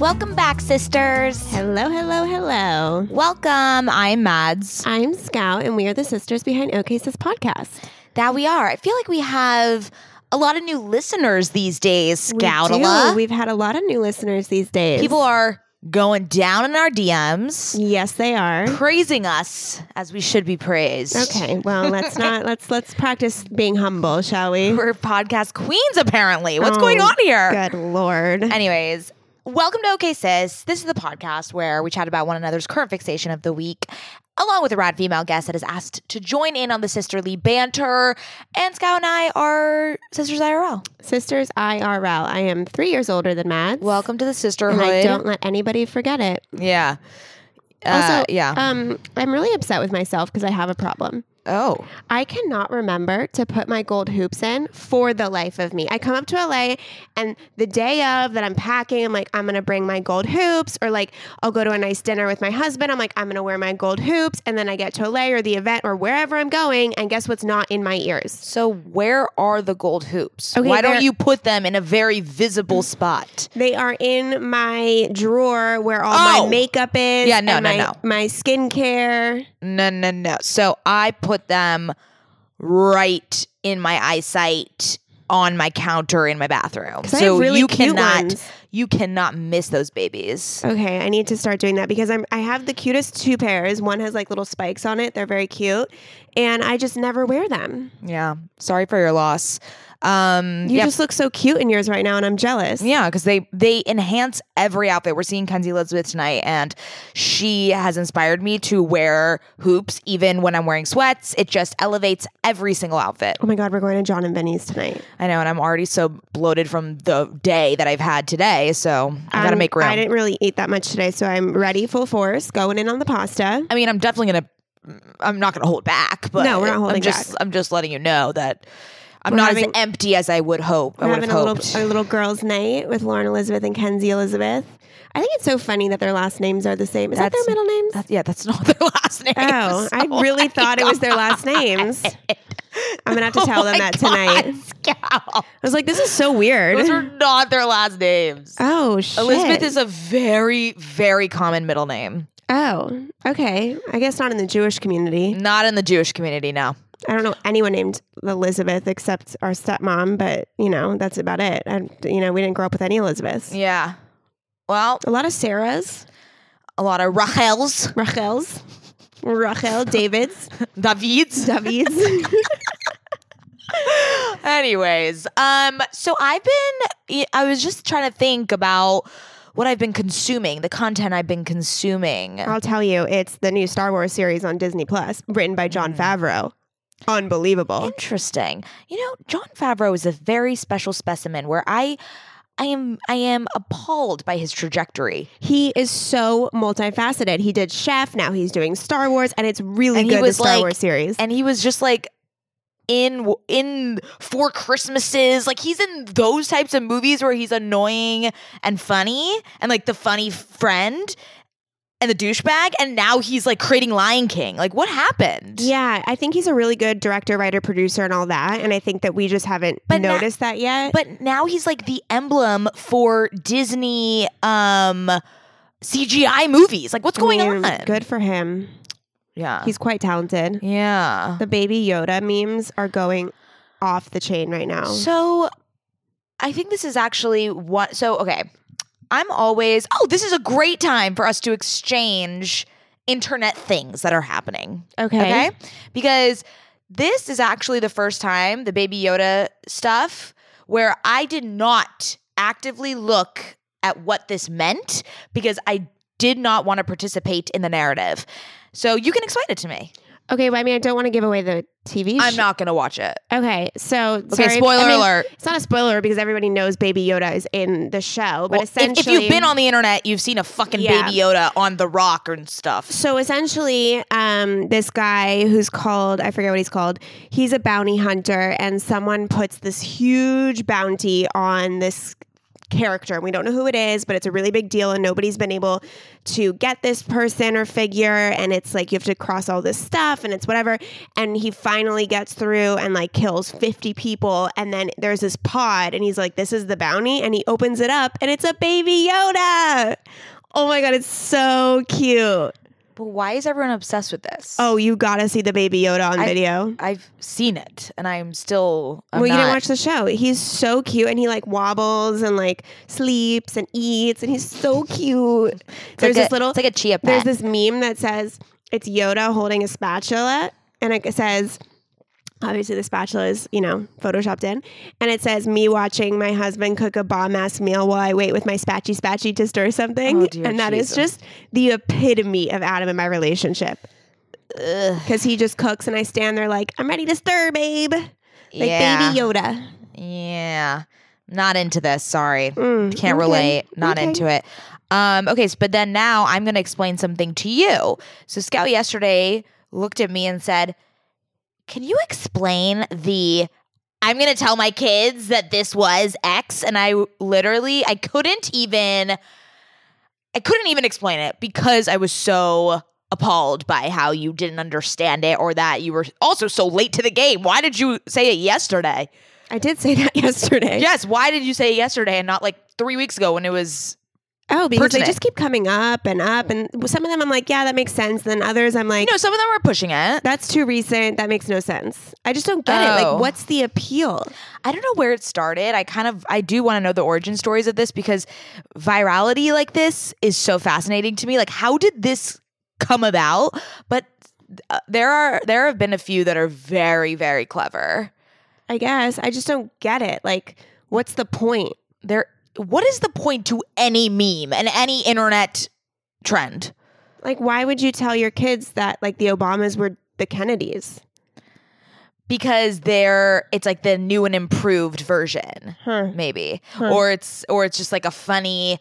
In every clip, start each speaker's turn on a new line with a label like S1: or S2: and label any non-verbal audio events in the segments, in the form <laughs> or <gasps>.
S1: Welcome back, sisters.
S2: Hello, hello, hello.
S3: Welcome. I'm Mads.
S2: I'm Scout, and we are the sisters behind OK Sis podcast.
S3: That we are. I feel like we have a lot of new listeners these days, Scout.
S2: We do. We've had a lot of new listeners these days.
S3: People are going down in our DMs.
S2: Yes, they are.
S3: Praising us as we should be praised.
S2: Okay, well, let's <laughs> not let's let's practice being humble, shall we?
S3: We're podcast queens apparently. What's oh, going on here?
S2: Good lord.
S3: Anyways, Welcome to OK Sis. This is the podcast where we chat about one another's current fixation of the week, along with a rad female guest that is asked to join in on the sisterly banter. And Scout and I are sisters IRL.
S2: Sisters IRL. I am three years older than Matt.
S3: Welcome to the sisterhood.
S2: And I don't let anybody forget it.
S3: Yeah.
S2: Uh, also, yeah. Um, I'm really upset with myself because I have a problem.
S3: Oh.
S2: I cannot remember to put my gold hoops in for the life of me. I come up to LA and the day of that I'm packing, I'm like, I'm going to bring my gold hoops. Or like, I'll go to a nice dinner with my husband. I'm like, I'm going to wear my gold hoops. And then I get to LA or the event or wherever I'm going. And guess what's not in my ears?
S3: So, where are the gold hoops? Okay, Why don't you put them in a very visible spot?
S2: They are in my drawer where all oh. my makeup is.
S3: Yeah, no, no,
S2: my,
S3: no.
S2: My skincare.
S3: No, no, no. So, I put put them right in my eyesight on my counter in my bathroom.
S2: So really you cannot ones.
S3: you cannot miss those babies.
S2: Okay, I need to start doing that because I'm I have the cutest two pairs. One has like little spikes on it. They're very cute. And I just never wear them.
S3: Yeah. Sorry for your loss. Um,
S2: you just look so cute in yours right now, and I'm jealous.
S3: Yeah, because they they enhance every outfit. We're seeing Kenzie Elizabeth tonight, and she has inspired me to wear hoops even when I'm wearing sweats. It just elevates every single outfit.
S2: Oh my god, we're going to Jon and Vinny's tonight.
S3: I know, and I'm already so bloated from the day that I've had today, so I gotta make room.
S2: I didn't really eat that much today, so I'm ready full force, going in on the pasta.
S3: I mean, I'm definitely gonna. I'm not gonna hold back, but
S2: no, we're not holding
S3: I'm just,
S2: back.
S3: I'm just letting you know that I'm we're not having, as empty as I would hope.
S2: We're having a little, a little girls' night with Lauren Elizabeth and Kenzie Elizabeth. I think it's so funny that their last names are the same. Is that's, that their middle names?
S3: That's, yeah, that's not <laughs> their last names.
S2: Oh, <laughs> I really thought God. it was their last names. <laughs> I'm gonna have to oh tell them that God, tonight. I was like, this is so weird.
S3: Those are not their last names.
S2: Oh shit.
S3: Elizabeth is a very, very common middle name.
S2: Oh, okay. I guess not in the Jewish community.
S3: Not in the Jewish community, no.
S2: I don't know anyone named Elizabeth except our stepmom, but you know that's about it. And you know we didn't grow up with any Elizabeths.
S3: Yeah. Well,
S2: a lot of Sarahs,
S3: a lot of Rachels, <laughs>
S2: Rachels, Rachel, <laughs> Davids,
S3: Davids,
S2: Davids. <laughs>
S3: Anyways, um, so I've been. I was just trying to think about what I've been consuming, the content I've been consuming.
S2: I'll tell you, it's the new Star Wars series on Disney Plus, written by. Jon Favreau. Unbelievable.
S3: Interesting. You know, Jon Favreau is a very special specimen where I I am I am appalled by his trajectory.
S2: He is so multifaceted. He did Chef, now he's doing Star Wars, and it's really
S3: And he
S2: good.
S3: was
S2: the Star
S3: like-
S2: Wars series.
S3: And he was just like in in Four Christmases, like he's in those types of movies where he's annoying and funny and like the funny friend and the douchebag and now he's like creating Lion King. Like what happened?
S2: yeah, I think he's a really good director, writer, producer, and all that. And I think that we just haven't
S3: But na-
S2: noticed that yet.
S3: But now he's like the emblem for Disney um CGI movies. Like what's
S2: I
S3: going
S2: mean,
S3: on?
S2: Good for him.
S3: Yeah.
S2: He's quite talented.
S3: yeah.
S2: The baby Yoda memes are going off the chain right now.
S3: So I think this is actually what so okay. I'm always oh, this is a great time for us to exchange internet things that are happening.
S2: okay.
S3: Okay? Because this is actually the first time the baby Yoda stuff where I did not actively look at what this meant because I did not want to participate in the narrative. So you can explain it to me.
S2: Okay, well, I mean, I don't want to give away the TV.
S3: I'm
S2: sh-
S3: not going to watch it.
S2: Okay, so
S3: Okay,
S2: sorry,
S3: spoiler
S2: I mean,
S3: alert.
S2: It's not a spoiler because everybody knows Baby Yoda is in the show, but
S3: Well, if,
S2: essentially,
S3: if you've been on the internet, you've seen a fucking
S2: Yeah.
S3: baby Yoda on the rock and stuff.
S2: So essentially, um, this guy who's called, I forget what he's called, he's a bounty hunter, and someone puts this huge bounty on this character. We don't know who it is, but it's a really big deal, and nobody's been able to get this person or figure. And it's like you have to cross all this stuff, and it's whatever. And he finally gets through and like kills 50 people. And then there's this pod, and he's like, This is the bounty. And he opens it up, and it's a baby Yoda. Oh my God, it's so cute.
S3: But why is everyone obsessed with this?
S2: Oh, you gotta see the baby Yoda on
S3: I-
S2: video.
S3: I've seen it, and I'm still. I'm
S2: well, you didn't watch the show. He's so cute, and he like wobbles and like sleeps and eats, and he's so cute. There's
S3: like
S2: this
S3: a,
S2: little.
S3: It's like a chia pet.
S2: there's this meme that says it's Yoda holding a spatula, and it says. Obviously, the spatula is, you know, photoshopped in. And it says, me watching my husband cook a bomb ass meal while I wait with my spatchy spatchy to stir something.
S3: Oh,
S2: and that is
S3: Jesus.
S2: just the epitome of Adam and my relationship. Because he just cooks and I stand there like, I'm ready to stir, babe. Like
S3: yeah.
S2: baby Yoda.
S3: Yeah. Not into this. Sorry.
S2: Mm,
S3: Can't
S2: okay,
S3: relate. Not
S2: okay.
S3: into it. Um, okay, so, but then now I'm going to explain something to you. So Scout yesterday looked at me and said, "Can you explain the?" I'm going to tell my kids that this was X, and I literally I couldn't even. I couldn't even explain it because I was so appalled by how you didn't understand it or that you were also so late to the game. Why did you say it yesterday?
S2: I did say that <laughs> yesterday.
S3: Yes, why did you say it yesterday and not like three weeks ago when it was
S2: Oh, because
S3: Pertinent.
S2: they just keep coming up and up. And some of them I'm like, yeah, that makes sense. Then others I'm like,
S3: you know, some of them are pushing it.
S2: that's too recent. That makes no sense. I just don't get it.
S3: Oh.
S2: Like, what's the appeal?
S3: I don't know where it started. I kind of I do want to know the origin stories of this because virality like this is so fascinating to me. Like how did this come about? But uh, there are there have been a few that are very very clever.
S2: I guess. I just don't get it. Like, what's the point?
S3: There what is the point to any meme and any internet trend?
S2: Like, why would you tell your kids that, like, the Obamas were the Kennedys?
S3: Because they're it's like the new and improved version.
S2: Huh.
S3: maybe
S2: Huh.
S3: or it's or it's just like a funny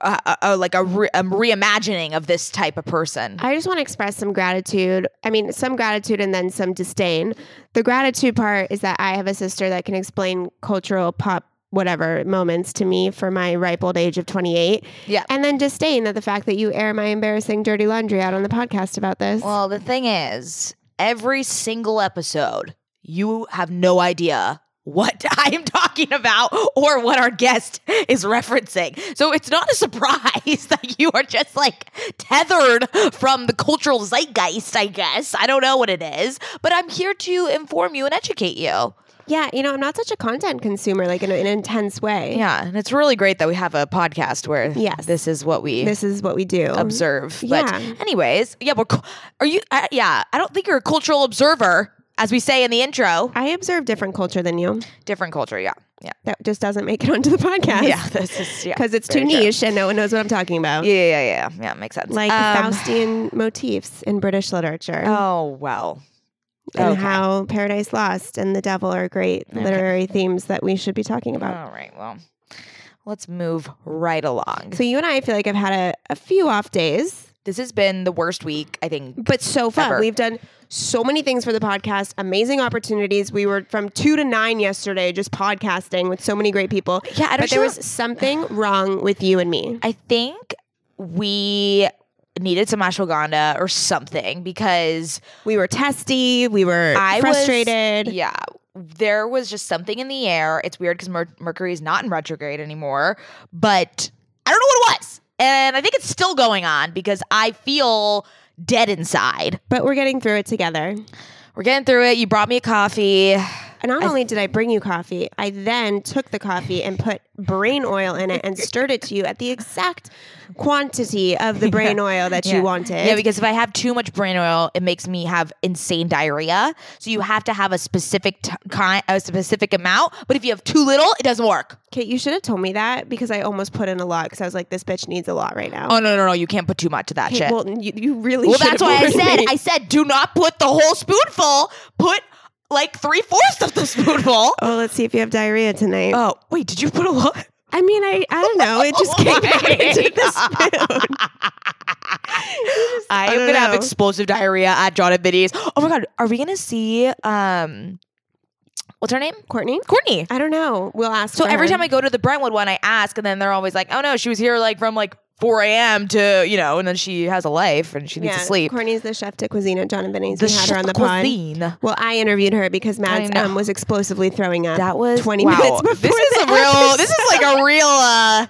S3: uh, uh, like a, re- a reimagining of this type of person
S2: I just want to express some gratitude. I mean, some gratitude and then some disdain. The gratitude part is that I have a sister that can explain cultural pop whatever moments to me for my ripe old age of 28.
S3: Yeah.
S2: And then disdain that the fact that you air my embarrassing dirty laundry out on the podcast about this.
S3: well the thing is every single episode you have no idea what <laughs> I am talking about or what our guest is referencing. So it's not a surprise <laughs> that you are just like tethered from the cultural zeitgeist, I guess. I don't know what it is, but I'm here to inform you and educate you.
S2: Yeah, you know, I'm not such a content consumer like in, a, in an intense way.
S3: Yeah, and it's really great that we have a podcast where
S2: Yes.
S3: this is what we
S2: This is what we do.
S3: observe.
S2: Yeah.
S3: Anyways, yeah, we're are you uh, yeah, I don't think you're a cultural observer as we say in the intro.
S2: I observe different culture than you.
S3: Different culture, yeah. Yeah.
S2: That just doesn't make it <laughs> onto the podcast.
S3: Yeah, this is yeah,
S2: Because it's too
S3: very true.
S2: niche and no one knows what I'm talking about.
S3: Yeah, yeah, yeah, yeah. Yeah, makes sense.
S2: Like
S3: Um,
S2: Faustian motifs in British literature.
S3: Oh well.
S2: Oh, and
S3: okay.
S2: how Paradise Lost and the Devil are great
S3: Okay.
S2: literary themes that we should be talking about.
S3: All right. Well, let's move right along.
S2: So you and I, feel like I've had a, a few off days,
S3: this has been the worst week I think.
S2: but so fun.
S3: Ever.
S2: We've done so many things for the podcast, amazing opportunities. We were from two to nine yesterday, just podcasting with so many great people.
S3: Yeah, I don't
S2: but there was something wrong with you and me.
S3: I think we needed some ashwagandha or something because
S2: We were testy. We were
S3: I was-
S2: frustrated.
S3: yeah, there was just something in the air. It's weird because Mer- Mercury is not in retrograde anymore, but I don't know what it was. And I think it's still going on because I feel dead inside.
S2: But we're getting through it together.
S3: We're getting through it. You brought me a coffee.
S2: And not only did I bring you coffee, I then took the coffee and put brain oil in it and stirred it to you at the exact quantity of the brain oil that you wanted.
S3: Yeah, because if I have too much brain oil, it makes me have insane diarrhea. So you have to have a specific t- kind, a specific amount. But if you have too little, it doesn't work.
S2: Kate, you should have told me that because I almost put in a lot because I was like, this bitch needs a lot right now.
S3: Oh no, no, no! You can't put too much of that
S2: Kate,
S3: shit.
S2: well, you, you really
S3: Well,
S2: should
S3: that's
S2: have
S3: why I said
S2: me.
S3: I said do not put the whole spoonful. Put like three fourths of the spoonful.
S2: Oh, let's see if you have diarrhea tonight.
S3: Oh wait, did you put a lot?
S2: I mean, I I don't know. It just came back into the <laughs> spoon.
S3: I
S2: I
S3: am
S2: don't
S3: gonna have explosive diarrhea at Jon and Vinny's. Oh my god, are we gonna see um what's her name?
S2: Courtney?
S3: Courtney.
S2: I don't know. We'll ask.
S3: So every
S2: her.
S3: time I go to the Brentwood one, I ask, and then they're always like, "Oh no, she was here like from like 4 a.m. to you know," and then she has a life and she needs to sleep.
S2: Courtney's the chef de cuisine at Jon and Vinny's.
S3: The
S2: we had her on the pod.
S3: cuisine.
S2: Well, I interviewed her because Mads
S3: know.
S2: um, was explosively throwing up.
S3: That was
S2: 20
S3: wow.
S2: minutes before
S3: This is a real. <laughs> This is like a real. uh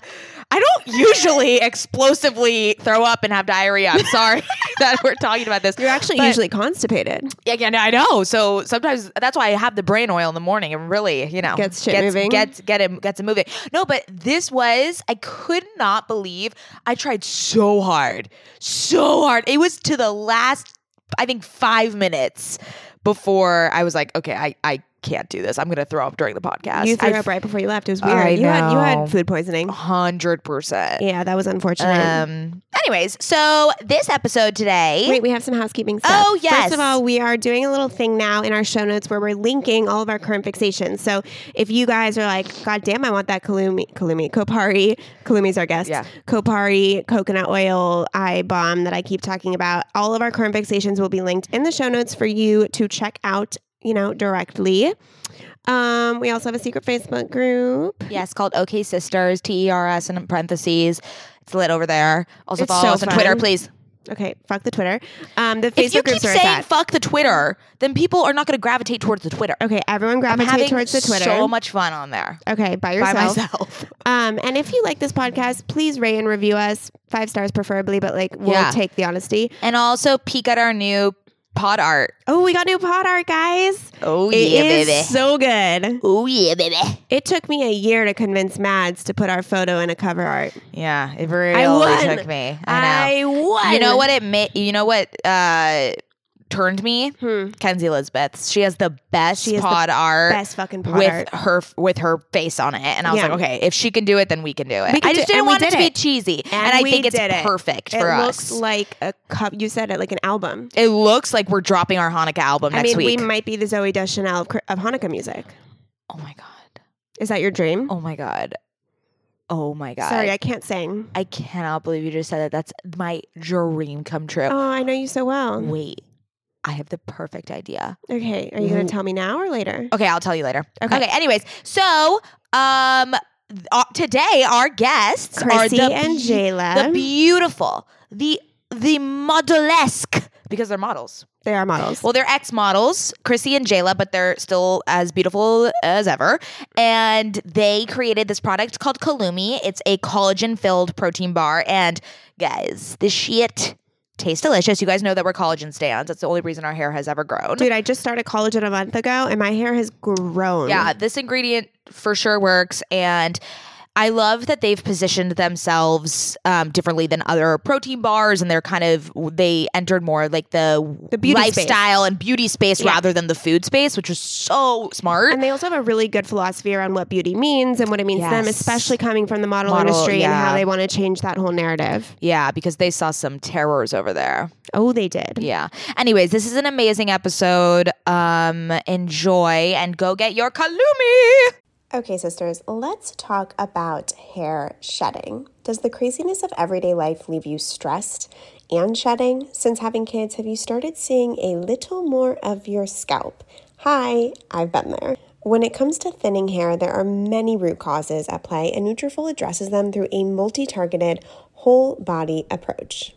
S3: I don't usually explosively throw up and have diarrhea. I'm sorry <laughs> that we're talking about this.
S2: You're actually
S3: But-
S2: usually constipated.
S3: Yeah, yeah, I know. So sometimes that's why I have the brain oil in the morning. It really, you know,
S2: Gets shit
S3: gets,
S2: moving.
S3: Gets get it gets it moving. No, but this was I could not believe I tried so hard, so hard. It was to the last, I think, five minutes before I was like, okay, I I can't do this. I'm gonna throw up during the podcast.
S2: You threw
S3: I
S2: up right before you left. It was weird.
S3: I
S2: you had you had food poisoning.
S3: hundred percent.
S2: Yeah, that was unfortunate.
S3: Um. Anyways, so this episode today.
S2: Wait, we have some housekeeping stuff.
S3: Oh, yes.
S2: First of all, we are doing a little thing now in our show notes where we're linking all of our current fixations. So if you guys are like, God damn, I want that Kalumi, Kalumi, Kopari, Kalumi's our guest.
S3: Yeah.
S2: Kopari coconut oil eye balm that I keep talking about. All of our current fixations will be linked in the show notes for you to check out, you know, directly. Um, we also have a secret Facebook group.
S3: Yes, called OK Sisters, T E R S in parentheses. It's lit over there. Also
S2: It's
S3: follow
S2: so
S3: us on Twitter, please.
S2: Okay, fuck the Twitter. Um, the Facebook
S3: If you keep
S2: groups are at
S3: saying
S2: that.
S3: fuck the Twitter, then people are not going to gravitate towards the Twitter.
S2: Okay, everyone
S3: I'm
S2: gravitate
S3: having
S2: towards the Twitter.
S3: so much fun on there
S2: Okay, by yourself.
S3: by myself. <laughs>
S2: Um, and if you like this podcast, please rate and review us five stars preferably, but like we'll
S3: Yeah.
S2: take the honesty.
S3: and also peek at our new pod art.
S2: Oh, we got new pod art, guys.
S3: Oh
S2: It
S3: yeah,
S2: is
S3: baby.
S2: so good.
S3: oh yeah, baby.
S2: It took me a year to convince Mads to put our photo in a cover art.
S3: Yeah, it really
S2: I won.
S3: took me. I know.
S2: I won.
S3: you know what it made? You know what uh, turned me?
S2: Hmm.
S3: Kenzie Elizabeth. She has the best
S2: She
S3: pod art.
S2: Best fucking pod
S3: with
S2: art.
S3: her with her face on it, and I was
S2: Yeah.
S3: like, okay, if she can do it, then we can do it.
S2: Can
S3: I just
S2: do-
S3: didn't want it
S2: did
S3: to be cheesy, and,
S2: And
S3: I think it's
S2: it.
S3: perfect
S2: It
S3: for
S2: looks
S3: us.
S2: like a cup. You said it like an album.
S3: it looks like we're dropping our Hanukkah album
S2: I
S3: next
S2: mean,
S3: week.
S2: we might be the Zooey Deschanel of, of Hanukkah music.
S3: oh my god!
S2: Is that your dream?
S3: Oh my god! Oh my god!
S2: Sorry, I can't sing.
S3: I cannot believe you just said that. That's my dream come true.
S2: Oh, I know you so well.
S3: Wait, I have the perfect idea.
S2: Okay, are you going to tell me now or later?
S3: Okay, I'll tell you later.
S2: Okay.
S3: Okay. anyways, so um, th- uh, today our guests are the
S2: and Jayla.
S3: the beautiful, the the modelesque because they're models.
S2: They are models.
S3: Well, they're ex models, Chrissy and Jayla, but they're still as beautiful as ever. And they created this product called Kalumi. It's a collagen filled protein bar. And guys, this shit tastes delicious. You guys know that we're collagen stands. That's the only reason our hair has ever grown.
S2: Dude, I just started collagen a month ago and my hair has grown.
S3: Yeah, this ingredient for sure works. And I love that they've positioned themselves um, differently than other protein bars, and they're kind of they entered more like the,
S2: The beauty space.
S3: lifestyle and beauty space
S2: Yeah.
S3: rather than the food space, which is so smart.
S2: And they also have a really good philosophy around what beauty means and what it means to them, especially coming from the model,
S3: Model,
S2: industry and how they want to change that whole narrative.
S3: yeah, because they saw some terrors over there.
S2: Oh, they did.
S3: Yeah. Anyways, this is an amazing episode. Um, enjoy and go get your Kalumi.
S2: Okay, sisters, let's talk about hair shedding. Does the craziness of everyday life leave you stressed and shedding? Since having kids, have you started seeing a little more of your scalp? Hi, I've been there. When it comes to thinning hair, there are many root causes at play, and Nutrafol addresses them through a multi-targeted, whole body approach.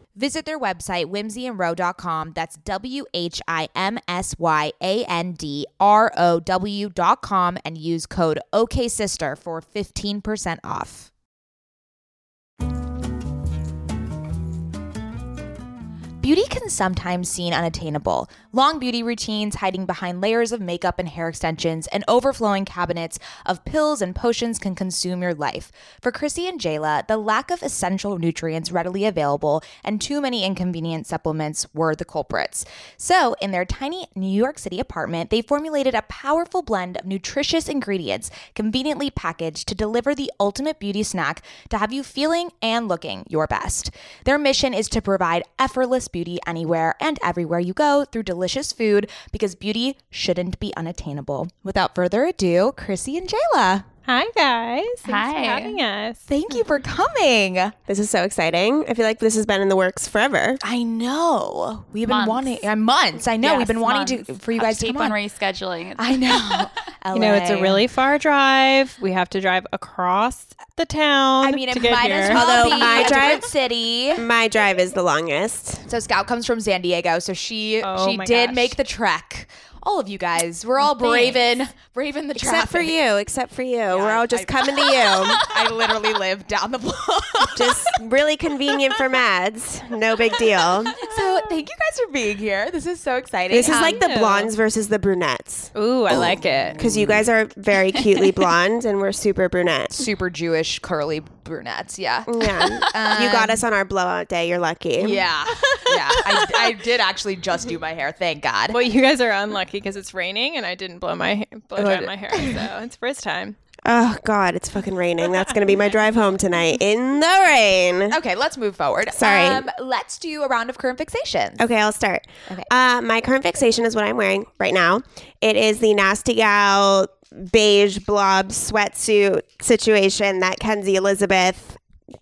S3: Visit their website, whimsyandrow.com. That's W H I M S Y A N D R O W.com and use code OKSister for 15% off. Beauty can sometimes seem unattainable. Long beauty routines hiding behind layers of makeup and hair extensions and overflowing cabinets of pills and potions can consume your life. For Chrissy and Jayla, the lack of essential nutrients readily available and too many inconvenient supplements were the culprits. So, in their tiny New York City apartment, they formulated a powerful blend of nutritious ingredients conveniently packaged to deliver the ultimate beauty snack to have you feeling and looking your best. Their mission is to provide effortless beauty anywhere and everywhere you go through delicious food because beauty shouldn't be unattainable. Without further ado, Chrissy and Jayla.
S4: Hi guys. Thanks
S1: Hi.
S4: for having us.
S3: Thank you for coming.
S2: This is so exciting. I feel like this has been in the works forever.
S3: I know. We've been
S1: Months.
S3: wanting uh, months. I know. We've been
S1: Yes,
S3: wanting to for you guys to
S1: keep
S3: come
S1: on
S3: on.
S1: rescheduling. <laughs>
S3: I know. <laughs>
S4: You know, it's a really far drive. We have to drive across the town.
S3: I mean, it
S4: to get
S3: might
S4: here.
S3: as well
S2: Although
S3: be
S2: my drive-
S3: city.
S2: My drive is the longest.
S3: So Scout comes from San Diego, so she
S4: Oh
S3: she did
S4: gosh.
S3: make the trek. All of you guys, we're all braving braving the traffic.
S2: Except for you, except for you. We're all just
S3: I-
S2: coming to you. <laughs>
S3: I literally live down the block.
S2: just really convenient for Mads. No big deal.
S3: so thank you guys for being here. This is so exciting.
S2: This is
S3: Um,
S2: like the blondes versus the brunettes.
S4: Ooh, I like it.
S2: Because you guys are very cutely <laughs> blonde and we're super brunette.
S3: super Jewish curly brunettes. Yeah.
S2: Yeah. you got us on our blowout day. You're lucky.
S3: Yeah. <laughs> Yeah. I, I did actually just do my hair. Thank God.
S4: Well, you guys are unlucky because it's raining and I didn't blow my blow dry my hair, so <laughs> it's first time.
S2: Oh, God. It's fucking raining. That's going to be my drive home tonight in the rain.
S3: Okay, let's move forward.
S2: Sorry.
S3: Um, let's do a round of current fixations.
S2: Okay, I'll start.
S3: Okay.
S2: Uh, my current fixation is what I'm wearing right now. It is the Nasty Gal beige blob sweatsuit situation that Kenzie Elizabeth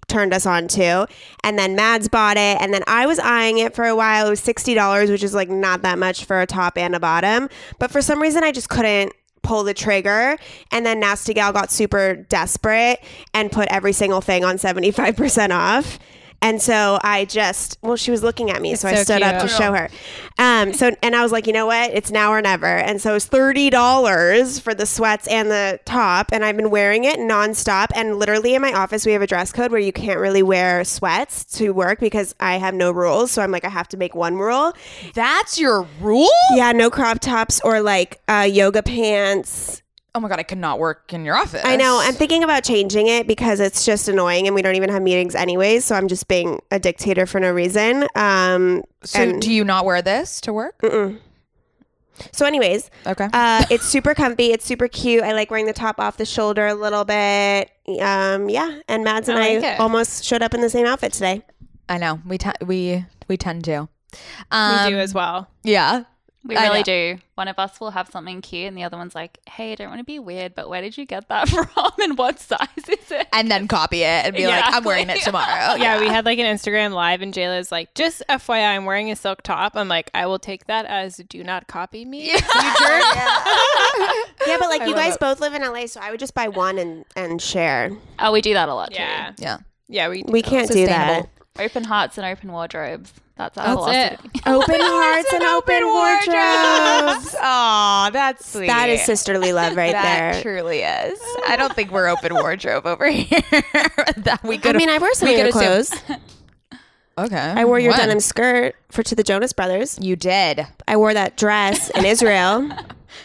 S2: turned us on to. And then Mads bought it. And then I was eyeing it for a while. It was $60, which is like not that much for a top and a bottom. But for some reason, I just couldn't pull the trigger. And then Nasty Gal got super desperate and put every single thing on 75% off. And so I just, well, she was looking at me, so, I
S4: so
S2: stood up to show her. Um, so, and I was like, you know what? It's now or never. And so it's thirty dollars for the sweats and the top, and I've been wearing it nonstop. And literally in my office, we have a dress code where you can't really wear sweats to work because I have no rules. So I'm like, I have to make one rule.
S3: That's your rule?
S2: Yeah, no crop tops or like uh, yoga pants.
S3: Oh my God, I could not work in your office.
S2: I know. I'm thinking about changing it because it's just annoying, and we don't even have meetings anyways. So I'm just being a dictator for no reason. Um,
S3: So
S2: and-
S3: do you not wear this to work?
S2: so, anyways,
S3: Okay.
S2: Uh, it's super comfy. It's super cute. I like wearing the top off the shoulder a little bit. Um, yeah, and Mads and
S4: I
S2: I,
S4: like it.
S2: almost showed up in the same outfit today.
S3: I know. We te- we we tend to.
S4: Um, We
S3: Um,
S4: do as well.
S3: Yeah.
S5: We
S3: I
S5: really
S3: know.
S5: do. One of us will have something cute, and the other one's like, "Hey, I don't want to be weird, but where did you get that <laughs> from? And what size is it?"
S3: And then copy it and be like, I'm wearing it tomorrow. <laughs>
S4: yeah, we had like an Instagram live, and Jayla's like, "Just FYI, I'm wearing a silk top." I'm like, "I will take that as do not copy me." <laughs> you jerk.
S2: Yeah, but like
S3: I
S2: you guys
S3: it.
S2: both live in LA, so I would just buy one and and share.
S5: oh, we do that a lot
S4: Yeah,
S3: Yeah.
S4: yeah, we
S2: We can't do that.
S5: Open hearts and open wardrobes. That's our
S4: That's it. <laughs>
S2: Open hearts and open wardrobes. <laughs>
S3: Oh, that's sweet. <laughs>
S2: That is sisterly love right
S3: that
S2: there.
S3: truly is. I don't think we're open wardrobe over here. that we could.
S2: I mean, I wear some of your clothes.
S3: okay.
S2: I wore your
S3: When?
S2: denim skirt for to the Jonas Brothers.
S3: You did.
S2: I wore that dress in Israel.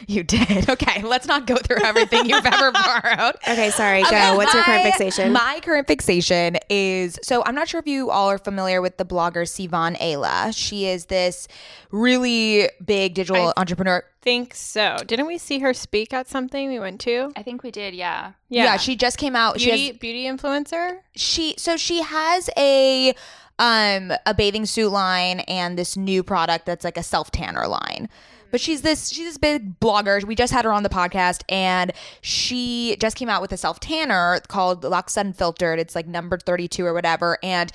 S3: You did. <laughs> Okay, let's not go through everything you've ever <laughs> borrowed.
S2: Okay, sorry. Go.
S3: Okay,
S2: What's your current fixation?
S3: My current fixation is so I'm not sure if you all are familiar with the blogger Sivan Ayla. She is this really big digital entrepreneur.
S4: think so. Didn't we see her speak at something we went to?
S5: I think we did. Yeah.
S3: Yeah, yeah she just came out. She
S4: beauty
S3: has,
S4: beauty influencer.
S3: she so she has a um a bathing suit line and this new product that's like a self tanner line. But she's this she's this big blogger. We just had her on the podcast and she just came out with a self tanner called Lux Unfiltered. It's like number 32 or whatever and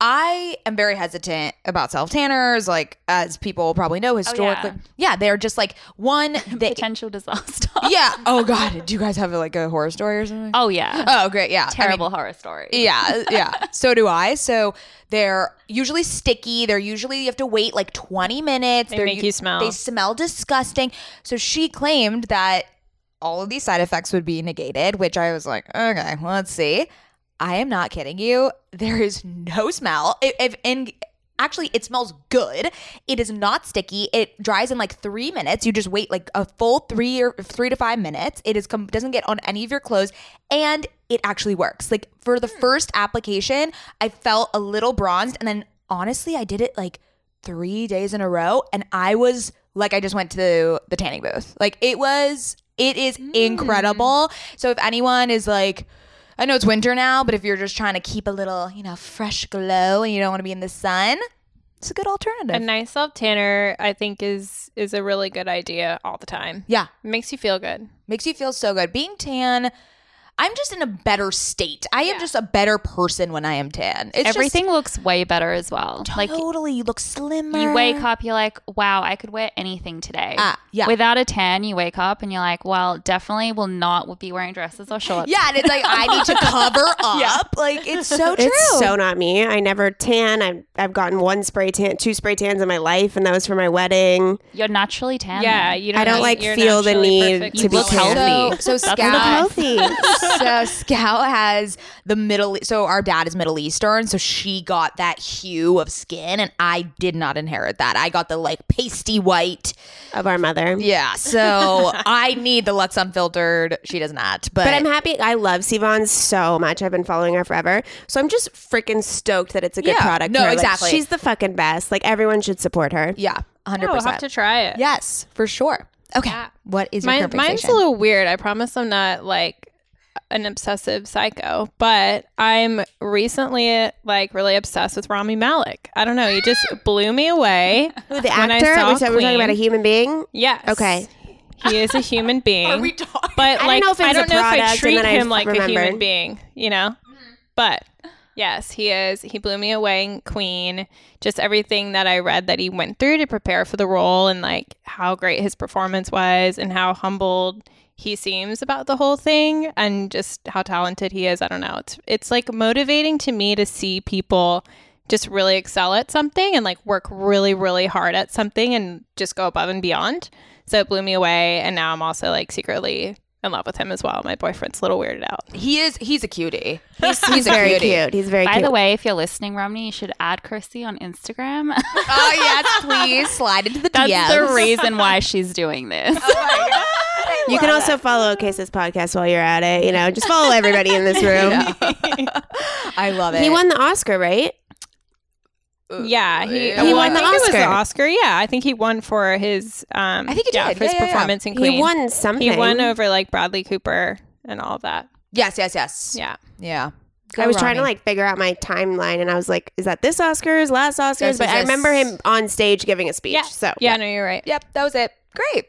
S3: I am very hesitant about self tanners, like as people probably know oh, historically. yeah. they're just like one <laughs> they
S5: Potential disaster. <laughs>
S3: Yeah. Oh god, do you guys have like a horror story or something?
S5: Oh yeah.
S3: Oh great, yeah. I mean,
S5: Terrible horror story.
S3: yeah, <laughs> yeah. So do I. So they're usually sticky. They're usually you have to wait like 20 minutes.
S4: They
S3: They're
S4: make you smell.
S3: They smell disgusting. So she claimed that all of these side effects would be negated, which I was like, okay, let's see. I am not kidding you. <laughs> There is no smell. If, if and actually it smells good. It is not sticky. It dries in like three minutes. You just wait like a full three or three to five minutes. It is com- doesn't get on any of your clothes, and it actually works. Like for the hmm. first application, I felt a little bronzed, and then honestly, I did it like three days in a row, and I was like, I just went to the tanning booth. Like it was. It is hmm. incredible. So if anyone is like, I know it's winter now, but if you're just trying to keep a little, you know, fresh glow and you don't want to be in the sun, it's a good alternative.
S4: A nice self tanner, I think, is is a really good idea all the time.
S3: yeah,
S4: It makes you feel good.
S3: makes you feel so good. Being tan, I'm just in a better state. I am just a better person when I am tan. It's
S5: Everything looks way better as well.
S3: just,
S5: Like
S3: totally, you look slimmer.
S5: you wake up, you're like, wow, I could wear anything today.
S3: Ah, yeah.
S5: Without a tan, you wake up and you're like, well, definitely will not be wearing dresses or shorts.
S3: Yeah, and it's like I need to cover <laughs> up. Like it's so true.
S2: It's so not me. I never tan. I've I've gotten one spray tan, two spray tans in my life, and that was for my wedding.
S5: You're naturally tan.
S4: Yeah, you don't.
S2: I don't, like, feel the need
S4: perfect
S2: to
S5: You
S2: be
S5: look healthy.
S3: So, so
S5: That's
S2: Healthy. <laughs> <laughs>
S3: so Scout has the middle. So our dad is Middle Eastern, so she got that hue of skin, and I did not inherit that. I got the like pasty white.
S2: of our mother.
S3: Yeah, so I need the Lux Unfiltered. She does not, but,
S2: But I'm happy. I love Sivan so much. I've been following her forever. So I'm just freaking stoked that it's a good
S3: Yeah.
S2: product.
S3: No,
S2: for her. Like,
S3: exactly.
S2: she's the fucking best. Like everyone should support her.
S3: yeah, hundred
S4: Oh, we'll have to try it.
S3: Yes, for sure. Okay,
S4: Yeah.
S3: what is your
S4: Mine, mine's a little weird. I promise I'm not like an obsessive psycho, but I'm recently like really obsessed with Rami Malek. I don't know. He just <gasps> blew me away.
S2: Who, the actor? We're, ta- we're talking about a human being.
S4: Yes.
S2: Okay.
S4: He is a human being. <laughs>
S3: Are we talking?
S4: but
S2: I don't
S4: like
S2: know if
S4: I don't know if I treat
S2: then I
S4: him like a human being, you know. Mm-hmm. But yes, he is. He blew me away in Queen. Just everything that I read that he went through to prepare for the role, and like how great his performance was, and how humbled he seems about the whole thing, and just how talented he is. I don't know. It's it's like motivating to me to see people just really excel at something and like work really really hard at something and just go above and beyond so it blew me away and now i'm also like secretly in love with him as well my boyfriend's a little weirded out
S3: He is. He's a cutie. <laughs>
S2: He's,
S3: He's a
S2: very
S3: cutie.
S2: cute. He's very
S5: By
S2: cute.
S5: the way, if you're listening, Rami, you should add Chrissy on Instagram.
S3: Oh yes, <laughs> please slide into the
S5: That's
S3: DMs.
S5: the reason why she's doing this.
S2: Oh you can also follow Case's podcast while you're at it. You know, just follow everybody in this <laughs> room.
S3: I love it.
S2: He won the Oscar, right?
S4: yeah he,
S2: He
S4: well,
S2: won
S4: I
S2: the
S4: think it was
S2: Oscar.
S4: Oscar yeah i think he won for his um
S3: I think he
S4: yeah,
S3: did.
S4: for his
S3: Yeah, yeah, yeah.
S4: performance in queen
S2: He won something.
S4: he won over like bradley cooper and all that
S3: Yes, yes, yes.
S4: yeah
S3: Yeah. Go,
S2: I was trying to like figure out my timeline, and I was like, "Is that this Oscars, last Oscars?"
S3: This
S2: but
S3: is
S2: I remember him on stage giving a speech.
S4: Yeah.
S2: So
S4: Yeah, no, you're right.
S3: Yep, that was it. Great.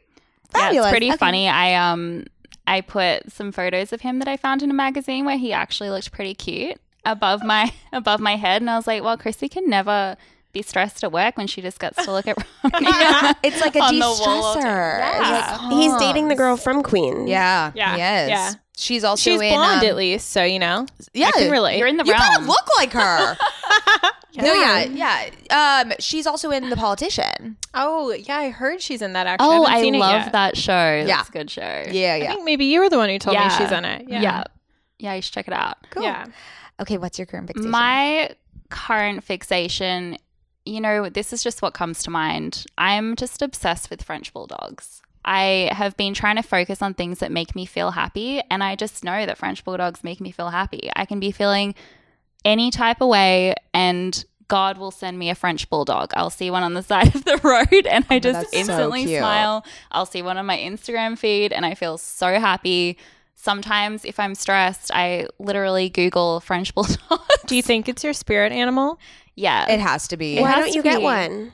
S5: Yeah, it's pretty
S3: Okay.
S5: funny. I um I put some photos of him that I found in a magazine where he actually looked pretty cute above my <laughs> above my head, and I was like, well, Chrissy can never be stressed at work when she just gets to look at <laughs> Rami. <laughs>
S3: It's like a
S5: On the wall all day.
S3: de-stressor.
S5: Yeah.
S3: like,
S2: he's dating the girl from Queen.
S3: Yeah,
S4: Yeah,
S3: he is.
S4: yeah.
S3: She's also
S4: She's
S3: in,
S4: blonde
S3: um,
S4: at least, so you know.
S3: Yeah,
S4: I can relate.
S5: You're in the
S3: You kind of look like her. <laughs> No, yeah, yeah. Um, she's also in The Politician.
S4: oh, yeah, I heard she's in that actually.
S5: oh,
S4: haven't
S5: I love that show.
S3: Yeah.
S5: That's a good show.
S3: Yeah, yeah.
S4: I think maybe you were the one who told
S5: Yeah.
S4: me she's in it. Yeah.
S5: yeah. Yeah, you should check it out. Cool.
S4: Yeah.
S3: Okay, what's your current fixation?
S5: My current fixation, you know, this is just what comes to mind. I'm just obsessed with French bulldogs. I have been trying to focus on things that make me feel happy, and I just know that French bulldogs make me feel happy. I can be feeling any type of way, and God will send me a French bulldog. I'll see one on the <laughs> side of the road, and I oh, just
S3: that's so
S5: instantly
S3: cute.
S5: smile. I'll see one on my Instagram feed, and I feel so happy. Sometimes, if I'm stressed, I literally Google French <laughs> bulldog.
S4: Do you think it's your spirit animal?
S5: yeah.
S3: it has to be.
S5: It
S2: Why don't
S5: to
S2: you get one?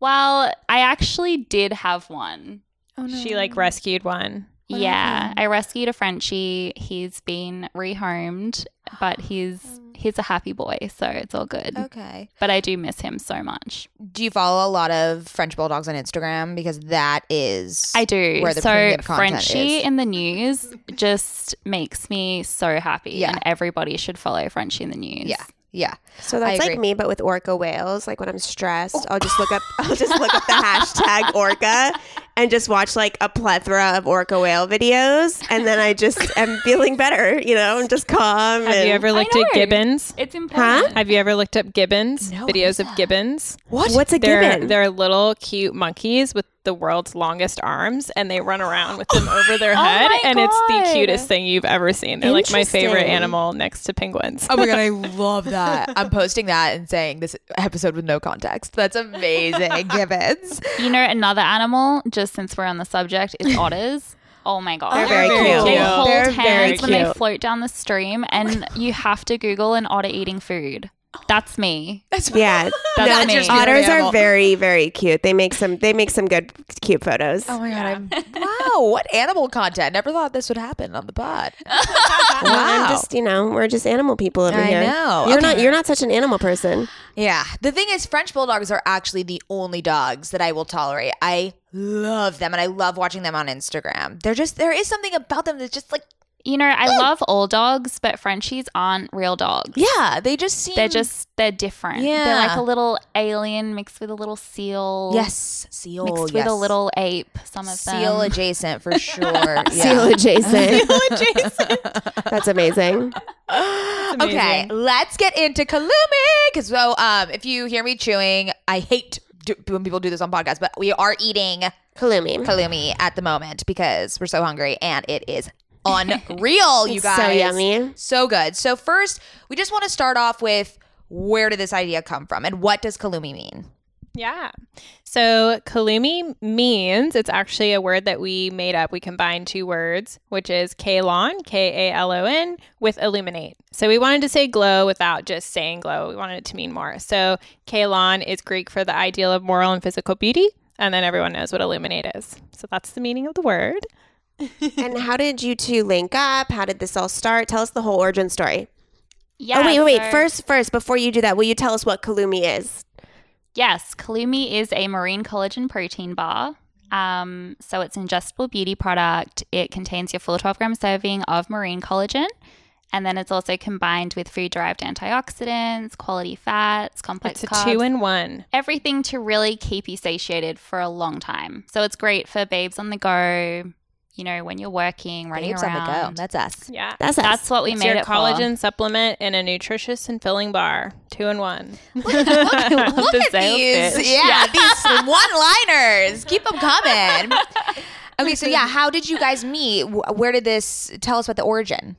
S5: Well, I actually did have one.
S3: Oh, no.
S4: She like rescued one.
S5: yeah, I rescued a Frenchie. He's been rehomed, but <gasps> he's he's a happy boy, so it's all good.
S3: Okay.
S5: But I do miss him so much.
S3: Do you follow a lot of French bulldogs on Instagram? Because that is
S5: I do.
S3: where the
S5: so
S3: premium
S5: Frenchie
S3: is.
S5: in the news just makes me so happy,
S3: Yeah.
S5: and everybody should follow Frenchie in the news.
S3: Yeah, yeah.
S2: So that's like me, but with orca whales. Like when I'm stressed, oh. I'll just look up. <laughs> I'll just look up the <laughs> hashtag orca and just watch like a plethora of orca whale videos, and then I just am <laughs> feeling better. You know, I'm just calm.
S4: Have
S2: and-
S4: you ever looked at gibbons?
S5: It's important.
S4: Have you ever looked up gibbons?
S3: No,
S4: Videos of gibbons?
S3: What?
S2: What's a
S4: They're
S2: gibbon?
S4: they're little cute monkeys with the world's longest arms, and they run around with them <gasps> over their oh head,
S5: my
S4: and it's the cutest thing you've ever seen. They're like my favorite animal next to penguins.
S3: Oh my god, I <laughs> love that. I'm posting that and saying this episode with no context. That's amazing. <laughs> Gibbons.
S5: You know, another animal, just since we're on the subject, is <laughs> otters. Oh my god.
S2: They're very
S4: very
S2: cute.
S5: They hold
S2: they're
S5: hands
S2: very
S5: when they float down the stream and <laughs> you have to Google an otter eating food. That's me.
S3: That's me.
S2: Yeah, <laughs>
S5: That's
S2: no,
S5: me.
S2: otters are very, very cute. They make some. They make some good, cute photos.
S3: Oh my god! I'm, wow, what animal content? Never thought this would happen on the pod.
S2: Well, I'm
S3: wow.
S2: just, you know, we're just animal people over
S3: I
S2: here.
S3: know.
S2: You're
S3: Okay.
S2: not. You're not such an animal person.
S3: Yeah. The thing is, French bulldogs are actually the only dogs that I will tolerate. I love them and I love watching them on Instagram. They're just there is something about them that's just like
S5: You know, I love old dogs, but Frenchies aren't real dogs.
S3: yeah, they just seem
S5: They're just they're different.
S3: Yeah, They're
S5: like a little alien mixed with a little seal.
S3: yes, seal
S5: Mixed with a little ape, some of
S3: seal
S5: them.
S3: adjacent for <laughs> sure.
S2: Seal
S3: yeah. <laughs> <laughs>
S2: adjacent. That's amazing.
S3: Okay,
S4: amazing.
S3: let's get into Kalumi because so um if you hear me chewing, I hate do, when people do this on podcasts, but we are eating
S2: Halloumi.
S3: Kalumi at the moment because we're so hungry and it is <laughs> unreal, you guys.
S2: so yummy.
S3: So good. So first, we just want to start off with where did this idea come from and what does Kalumi mean?
S4: Yeah. So kalumi means it's actually a word that we made up. We combined two words, which is kalon, K A L O N, with illuminate. So we wanted to say glow without just saying glow. We wanted it to mean more. So kalon is Greek for the ideal of moral and physical beauty. And then everyone knows what illuminate is. So that's the meaning of the word. <laughs>
S2: and how did you two link up? How did this all start? Tell us the whole origin story.
S5: Yeah,
S2: oh wait, wait, wait.
S5: so-
S2: First, first, before you do that, will you tell us what Kalumi is?
S5: Yes, Kalumi is a marine collagen protein bar. Um, so it's an ingestible beauty product. It contains your full 12 gram serving of marine collagen. And then it's also combined with food derived antioxidants, quality fats, complex
S4: It's a
S5: carbs.
S4: two in one.
S5: everything to really keep you satiated for a long time. So it's great for babes on the go, you know, when you're working, running
S3: Babes on the
S5: around.
S3: go. That's us.
S4: Yeah.
S2: That's us.
S5: That's what we
S4: It's
S5: made
S4: your
S5: it
S4: collagen supplement in a nutritious and filling bar. Two in one. <laughs> <laughs>
S3: Look
S5: The
S3: at these,
S5: pitch.
S3: yeah, these one-liners. Keep them coming. <laughs> Okay, so yeah, how did you guys meet? Where did this? Tell us about the origin.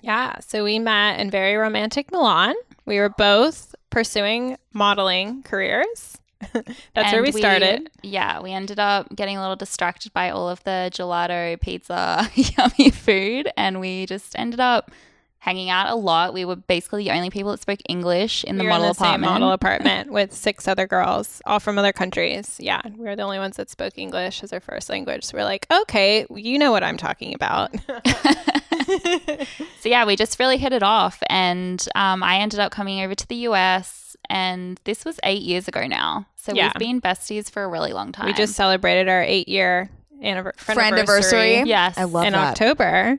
S4: Yeah, so we met in very romantic Milan. We were both pursuing modeling careers. <laughs> That's where
S5: And
S4: we started.
S5: Yeah, we ended up getting a little distracted by all of the gelato, pizza, <laughs> yummy food, and we just ended up hanging out a lot. We were basically the only people that spoke English in the
S4: we were
S5: model
S4: in the same
S5: apartment.
S4: model <laughs> apartment with six other girls, all from other countries. Yeah, we were the only ones that spoke English as our first language. So we're like, okay, you know what I'm talking about.
S5: so yeah, we just really hit it off, and um, I ended up coming over to the US, and this was eight years ago now. So
S4: Yeah.
S5: we've been besties for a really long time.
S4: we just celebrated our eight year anniversary
S5: yes,
S3: I love
S4: in
S3: that.
S4: October.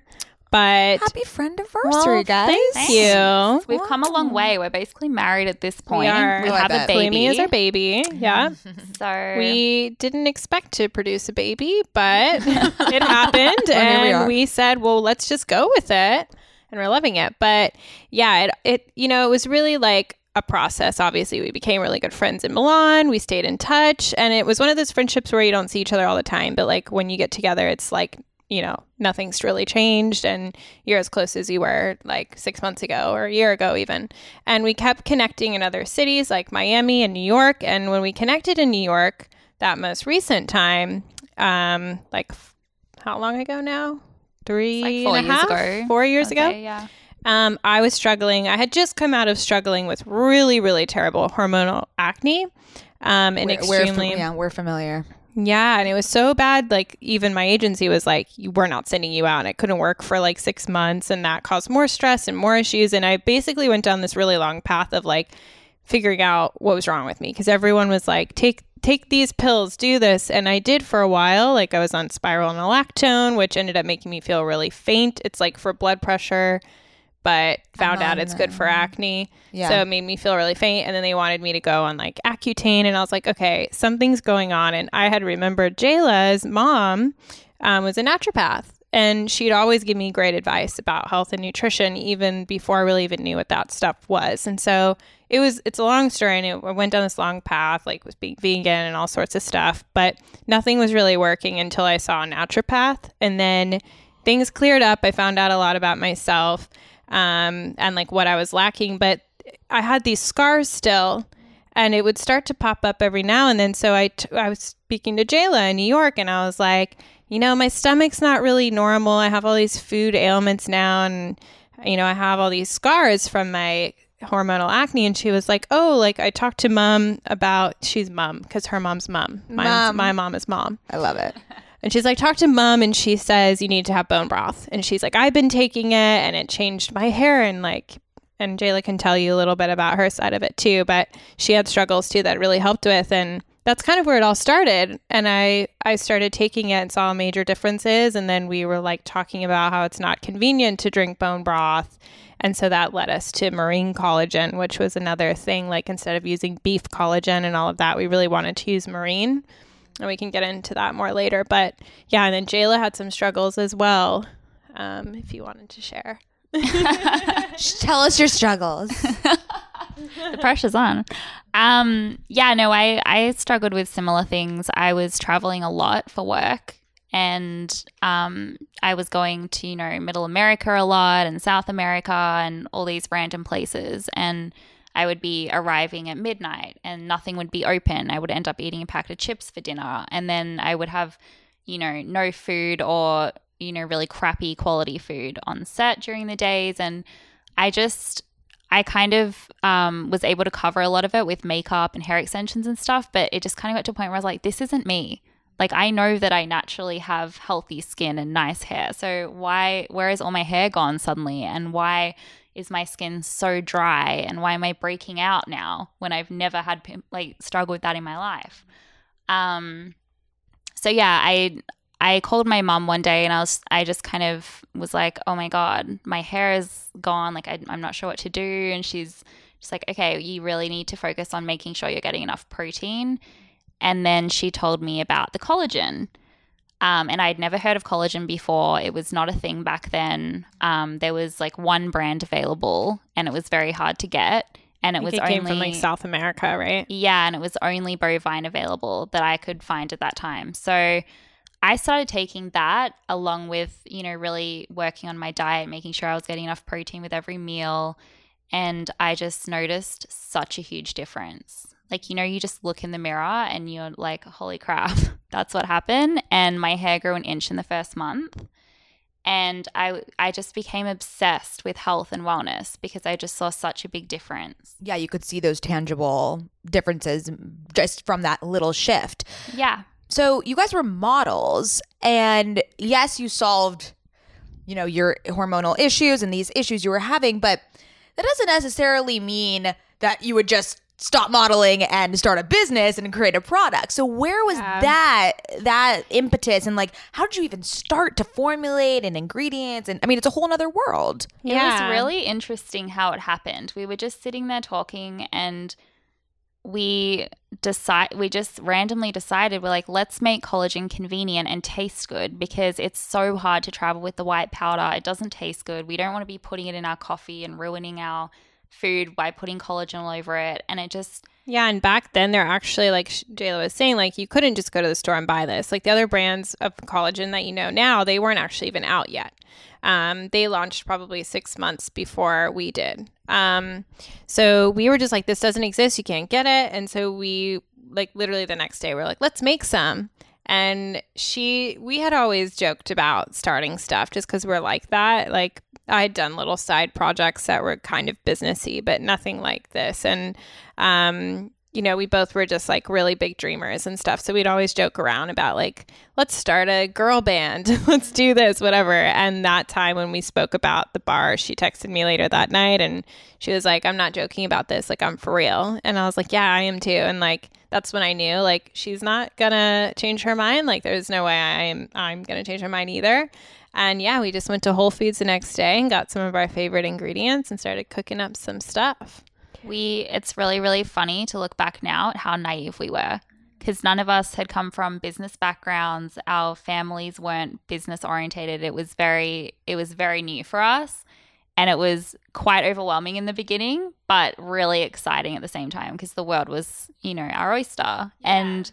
S4: But
S3: Happy friend anniversary,
S4: Well,
S3: guys.
S4: Thank you.
S5: We've come a long way. We're basically married at this point.
S4: We are.
S5: We
S3: Oh,
S5: have a baby.
S4: Flamey is our baby. Yeah. <laughs>
S5: So
S4: We didn't expect to produce a baby, but <laughs> it happened. <laughs>
S3: Oh, here we
S4: and
S3: are.
S4: we said, well, let's just go with it. And we're loving it. But yeah, it, it, you know, it was really like a process. Obviously, we became really good friends in Milan. We stayed in touch. And it was one of those friendships where you don't see each other all the time. But like when you get together, it's like, you know, nothing's really changed and you're as close as you were like six months ago or a year ago, even. And we kept connecting in other cities like Miami and New York. And when we connected in New York, that most recent time, um, like how long ago now? Three
S5: like four
S4: and a
S5: years
S4: half?
S5: ago.
S4: Four years ago.
S5: Yeah.
S4: Um, I was struggling. I had just come out of struggling with really, really terrible hormonal acne. Um, and
S3: We're,
S4: extremely,
S3: we're, yeah, we're familiar.
S4: yeah, and it was so bad. Like even my agency was like, "We're not sending you out." And it couldn't work for like six months, and that caused more stress and more issues. And I basically went down this really long path of like figuring out what was wrong with me because everyone was like, "Take take these pills, do this," and I did for a while. Like I was on spironolactone, which ended up making me feel really faint. It's like for blood pressure, but found out it's good for acne.
S3: Yeah.
S4: So it made me feel really faint. And then they wanted me to go on like Accutane. And I was like, okay, something's going on. And I had remembered Jayla's mom um, was a naturopath. And she'd always give me great advice about health and nutrition, even before I really even knew what that stuff was. And so it was, it's a long story. And it, I went down this long path, like was being vegan and all sorts of stuff. But nothing was really working until I saw a naturopath. And then things cleared up. I found out a lot about myself um, and like what I was lacking. But I had these scars still, and it would start to pop up every now and then. So I, t- I was speaking to Jayla in New York, and I was like, you know, my stomach's not really normal. I have all these food ailments now, and you know, I have all these scars from my hormonal acne. And she was like, oh, like I talked to mom about she's mom because her mom's mom. My,
S3: Mom.
S4: my mom is mom.
S3: I love it.
S4: And she's like, talk to mom. And she says, you need to have bone broth. And she's like, I've been taking it and it changed my hair. And like, and Jayla can tell you a little bit about her side of it too. But she had struggles too that really helped with. And that's kind of where it all started. And I, I started taking it and saw major differences. And then we were like talking about how it's not convenient to drink bone broth. And so that led us to marine collagen, which was another thing. Like instead of using beef collagen and all of that, we really wanted to use marine and we can get into that more later. But yeah, and then Jayla had some struggles as well. Um, if you wanted to share, <laughs>
S3: Tell us your struggles. <laughs>
S5: the pressure's on. Um, yeah, no, I, I struggled with similar things. I was traveling a lot for work and um, I was going to, you know, Middle America a lot and South America and all these random places. And I would be arriving at midnight and nothing would be open. I would end up eating a packet of chips for dinner. And then I would have, you know, no food or, you know, really crappy quality food on set during the days. And I just, I kind of um, was able to cover a lot of it with makeup and hair extensions and stuff, but it just kind of got to a point where I was like, this isn't me. Like, I know that I naturally have healthy skin and nice hair. So, why, where is all my hair gone suddenly? And why is my skin so dry? And why am I breaking out now when I've never had, like, struggled with that in my life? Um, so yeah, I, I called my mom one day and I was I just kind of was like, "Oh my god, my hair is gone. Like I, I'm not sure what to do." And she's just like, "Okay, you really need to focus on making sure you're getting enough protein." And then she told me about the collagen. Um, and I'd never heard of collagen before. It was not a thing back then. Um, there was like one brand available, and it was very hard to get. And it
S4: I
S5: was
S4: it
S5: only
S4: came from like South America, right?
S5: yeah, and it was only bovine available that I could find at that time. So I started taking that along with, you know, really working on my diet, making sure I was getting enough protein with every meal. And I just noticed such a huge difference. Like, you know, you just look in the mirror and you're like, holy crap, <laughs> that's what happened. And my hair grew an inch in the first month. and I I just became obsessed with health and wellness because I just saw such a big difference.
S3: Yeah, you could see those tangible differences just from that little shift.
S5: Yeah.
S3: So you guys were models, and yes, you solved, you know, your hormonal issues and these issues you were having, but that doesn't necessarily mean that you would just stop modeling and start a business and create a product. So where was
S4: Yeah.
S3: that that impetus and like how did you even start to formulate and ingredients and I mean it's a whole nother world.
S5: It
S4: Yeah.
S5: was really interesting how it happened. We were just sitting there talking and we decide we just randomly decided we're like let's make collagen convenient and taste good because it's so hard to travel with the white powder. It doesn't taste good. We don't want to be putting it in our coffee and ruining our food by putting collagen all over it and it just
S4: Yeah, and back then they're actually like Jayla was saying, like you couldn't just go to the store and buy this. Like the other brands of collagen that you know now, they weren't actually even out yet. Um, they launched probably six months before we did. Um, so we were just like, this doesn't exist. You can't get it. And so we like literally the next day we're like, let's make some. And she, we had always joked about starting stuff just because we're like that. Like I had done little side projects that were kind of businessy, but nothing like this. And, um, you know, we both were just like really big dreamers and stuff. So we'd always joke around about like, let's start a girl band, <laughs> let's do this, whatever. And that time when we spoke about the bar, she texted me later that night and she was like, I'm not joking about this. Like, I'm for real. And I was like, yeah, I am too. And like, that's when I knew like she's not gonna change her mind. Like, there's no way I'm I'm gonna change her mind either. And yeah, we just went to Whole Foods the next day and got some of our favorite ingredients and started cooking up some stuff.
S5: We it's really really funny to look back now at how naive we were because none of us had come from business backgrounds. Our families weren't business orientated. It was very it was very new for us and it was quite overwhelming in the beginning but really exciting at the same time because the world was you know our oyster. And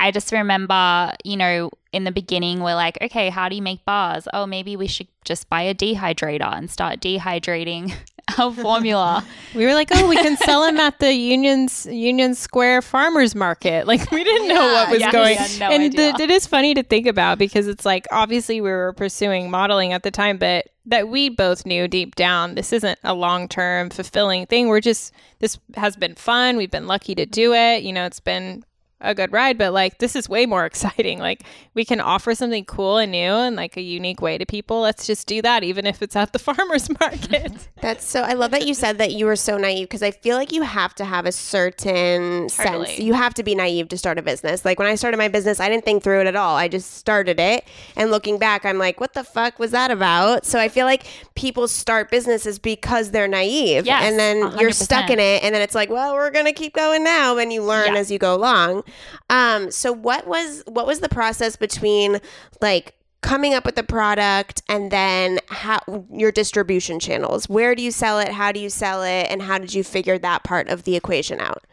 S5: I just remember, you know, in the beginning, we're like, okay, how do you make bars? Oh, maybe we should just buy a dehydrator and start dehydrating <laughs> <laughs> our formula.
S4: We were like, oh, we can sell them at the Union's Union Square Farmers Market. Like we didn't know what was
S5: yeah,
S4: going.
S5: yeah, no
S4: and the- it is funny to think about because it's like obviously we were pursuing modeling at the time, but that we both knew deep down this isn't a long term fulfilling thing. We're just this has been fun. We've been lucky to do it. You know, it's been a good ride, but like this is way more <laughs> exciting. Like we can offer something cool and new and like a unique way to people. Let's just do that, even if it's at the <laughs> farmers <laughs> market.
S2: That's so. I love that you said that you were so naive because I feel like you have to have a certain sense. You have to be naive to start a business. Like when I started my business, I didn't think through it at all. I just started it, and looking back, I'm like, what the fuck was that about? So I feel like people start businesses because they're naive,
S5: Yes,
S2: and then you're stuck in it, and then it's like, well, we're gonna keep going now, and you learn
S5: Yeah.
S2: as you go along. Um, so what was what was the process between like coming up with the product and then how your distribution channels? Where do you sell it? How do you sell it? And how did you figure that part of the equation out?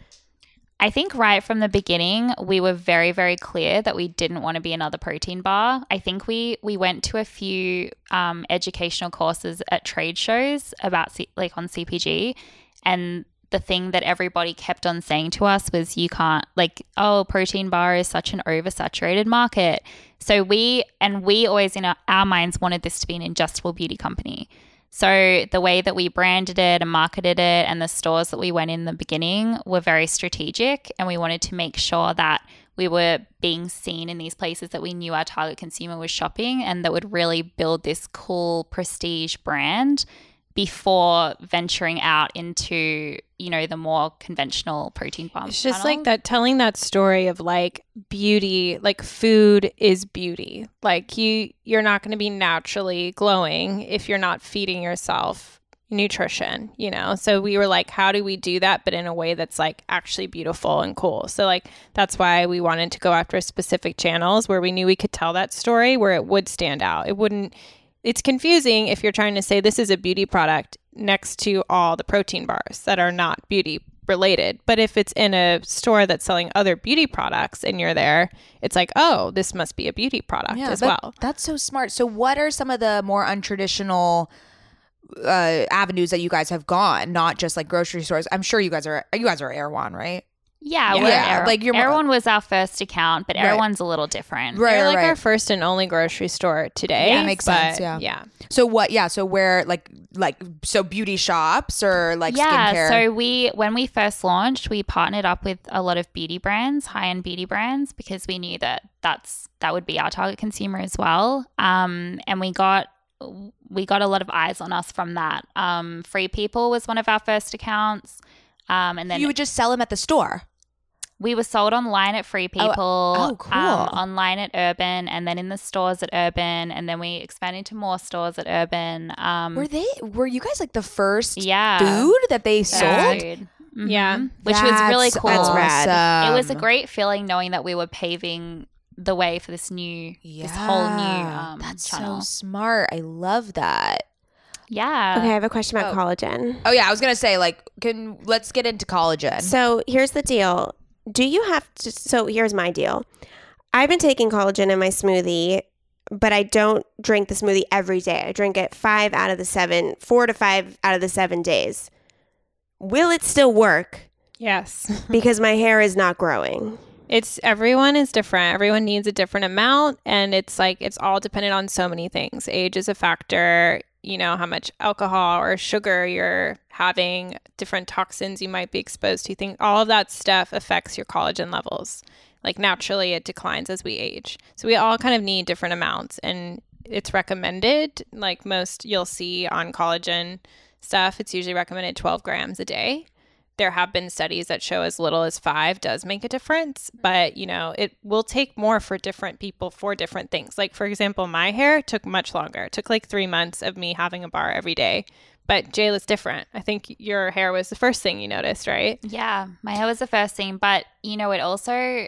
S5: I think right from the beginning, we were very, very clear that we didn't want to be another protein bar. I think we we went to a few um, educational courses at trade shows about C- like on CPG, and the thing that everybody kept on saying to us was, "You can't like, oh, protein bar is such an oversaturated market." So we and we always in our, our minds wanted this to be an ingestible beauty company. So the way that we branded it and marketed it and the stores that we went in the beginning were very strategic and we wanted to make sure that we were being seen in these places that we knew our target consumer was shopping and that would really build this cool prestige brand before venturing out into, you know, the more conventional protein bar.
S4: It's just like that telling that story of like beauty, like food is beauty. Like you you're not going to be naturally glowing if you're not feeding yourself nutrition, you know. So we were like how do we do that but in a way that's like actually beautiful and cool. So like that's why we wanted to go after specific channels where we knew we could tell that story where it would stand out. It wouldn't it's confusing if you're trying to say this is a beauty product next to all the protein bars that are not beauty related. But if it's in a store that's selling other beauty products and you're there, it's like, oh, this must be a beauty product as
S3: that-
S4: well.
S3: That's so smart. So, what are some of the more untraditional uh, avenues that you guys have gone? Not just like grocery stores. I'm sure you guys are. You guys are Erewhon, right?
S5: Yeah,
S4: Yeah.
S5: we're
S3: Yeah,
S5: Erewhon.
S3: like you're
S5: Erewhon was our first account, but
S3: Right.
S5: Erewhon's a little different.
S3: Right,
S4: They're
S3: right,
S4: like
S3: right.
S4: our first and only grocery store today.
S3: Yeah, makes sense, yeah.
S4: yeah.
S3: So what? Yeah. So where like like so beauty shops or like
S5: yeah,
S3: skincare?
S5: so we when we first launched, we partnered up with a lot of beauty brands, high end beauty brands, because we knew that that's that would be our target consumer as well. Um, and we got we got a lot of eyes on us from that. Um, Free People was one of our first accounts. Um, and then
S3: you would just sell them at the store.
S5: We were sold online at Free People,
S3: oh, cool.
S5: um, online at Urban, and then in the stores at Urban, and then we expanded to more stores at Urban. Um,
S3: Were they? Were you guys like the first
S5: yeah,
S3: food that they sold?
S5: food.
S4: Yeah.
S5: Which was really cool.
S2: That's rad.
S5: It was a great feeling knowing that we were paving the way for this new, this whole new um,
S3: That's
S5: channel.
S3: so smart. I love that.
S5: yeah.
S2: Okay, I have a question about
S3: Oh.
S2: collagen.
S3: Oh yeah, I was gonna say like, can let's get into collagen.
S2: So here's the deal. Do you have to? So here's my deal. I've been taking collagen in my smoothie, but I don't drink the smoothie every day. I drink it five out of the seven, four to five out of the seven days. Will it still work?
S4: Yes. <laughs>
S2: Because my hair is not growing.
S4: It's everyone is different. Everyone needs a different amount and it's like it's all dependent on so many things. Age is a factor, you know, how much alcohol or sugar you're having, different toxins you might be exposed to. Think all of that stuff affects your collagen levels. Like naturally it declines as we age. So we all kind of need different amounts and it's recommended like most you'll see on collagen stuff, it's usually recommended 12 grams a day there have been studies that show as little as five does make a difference, but you know, it will take more for different people for different things. Like, for example, my hair took much longer. It took like three months of me having a bar every day. But Jayla's different. I think your hair was the first thing you noticed, right?
S5: Yeah, my hair was the first thing, but you know, it also,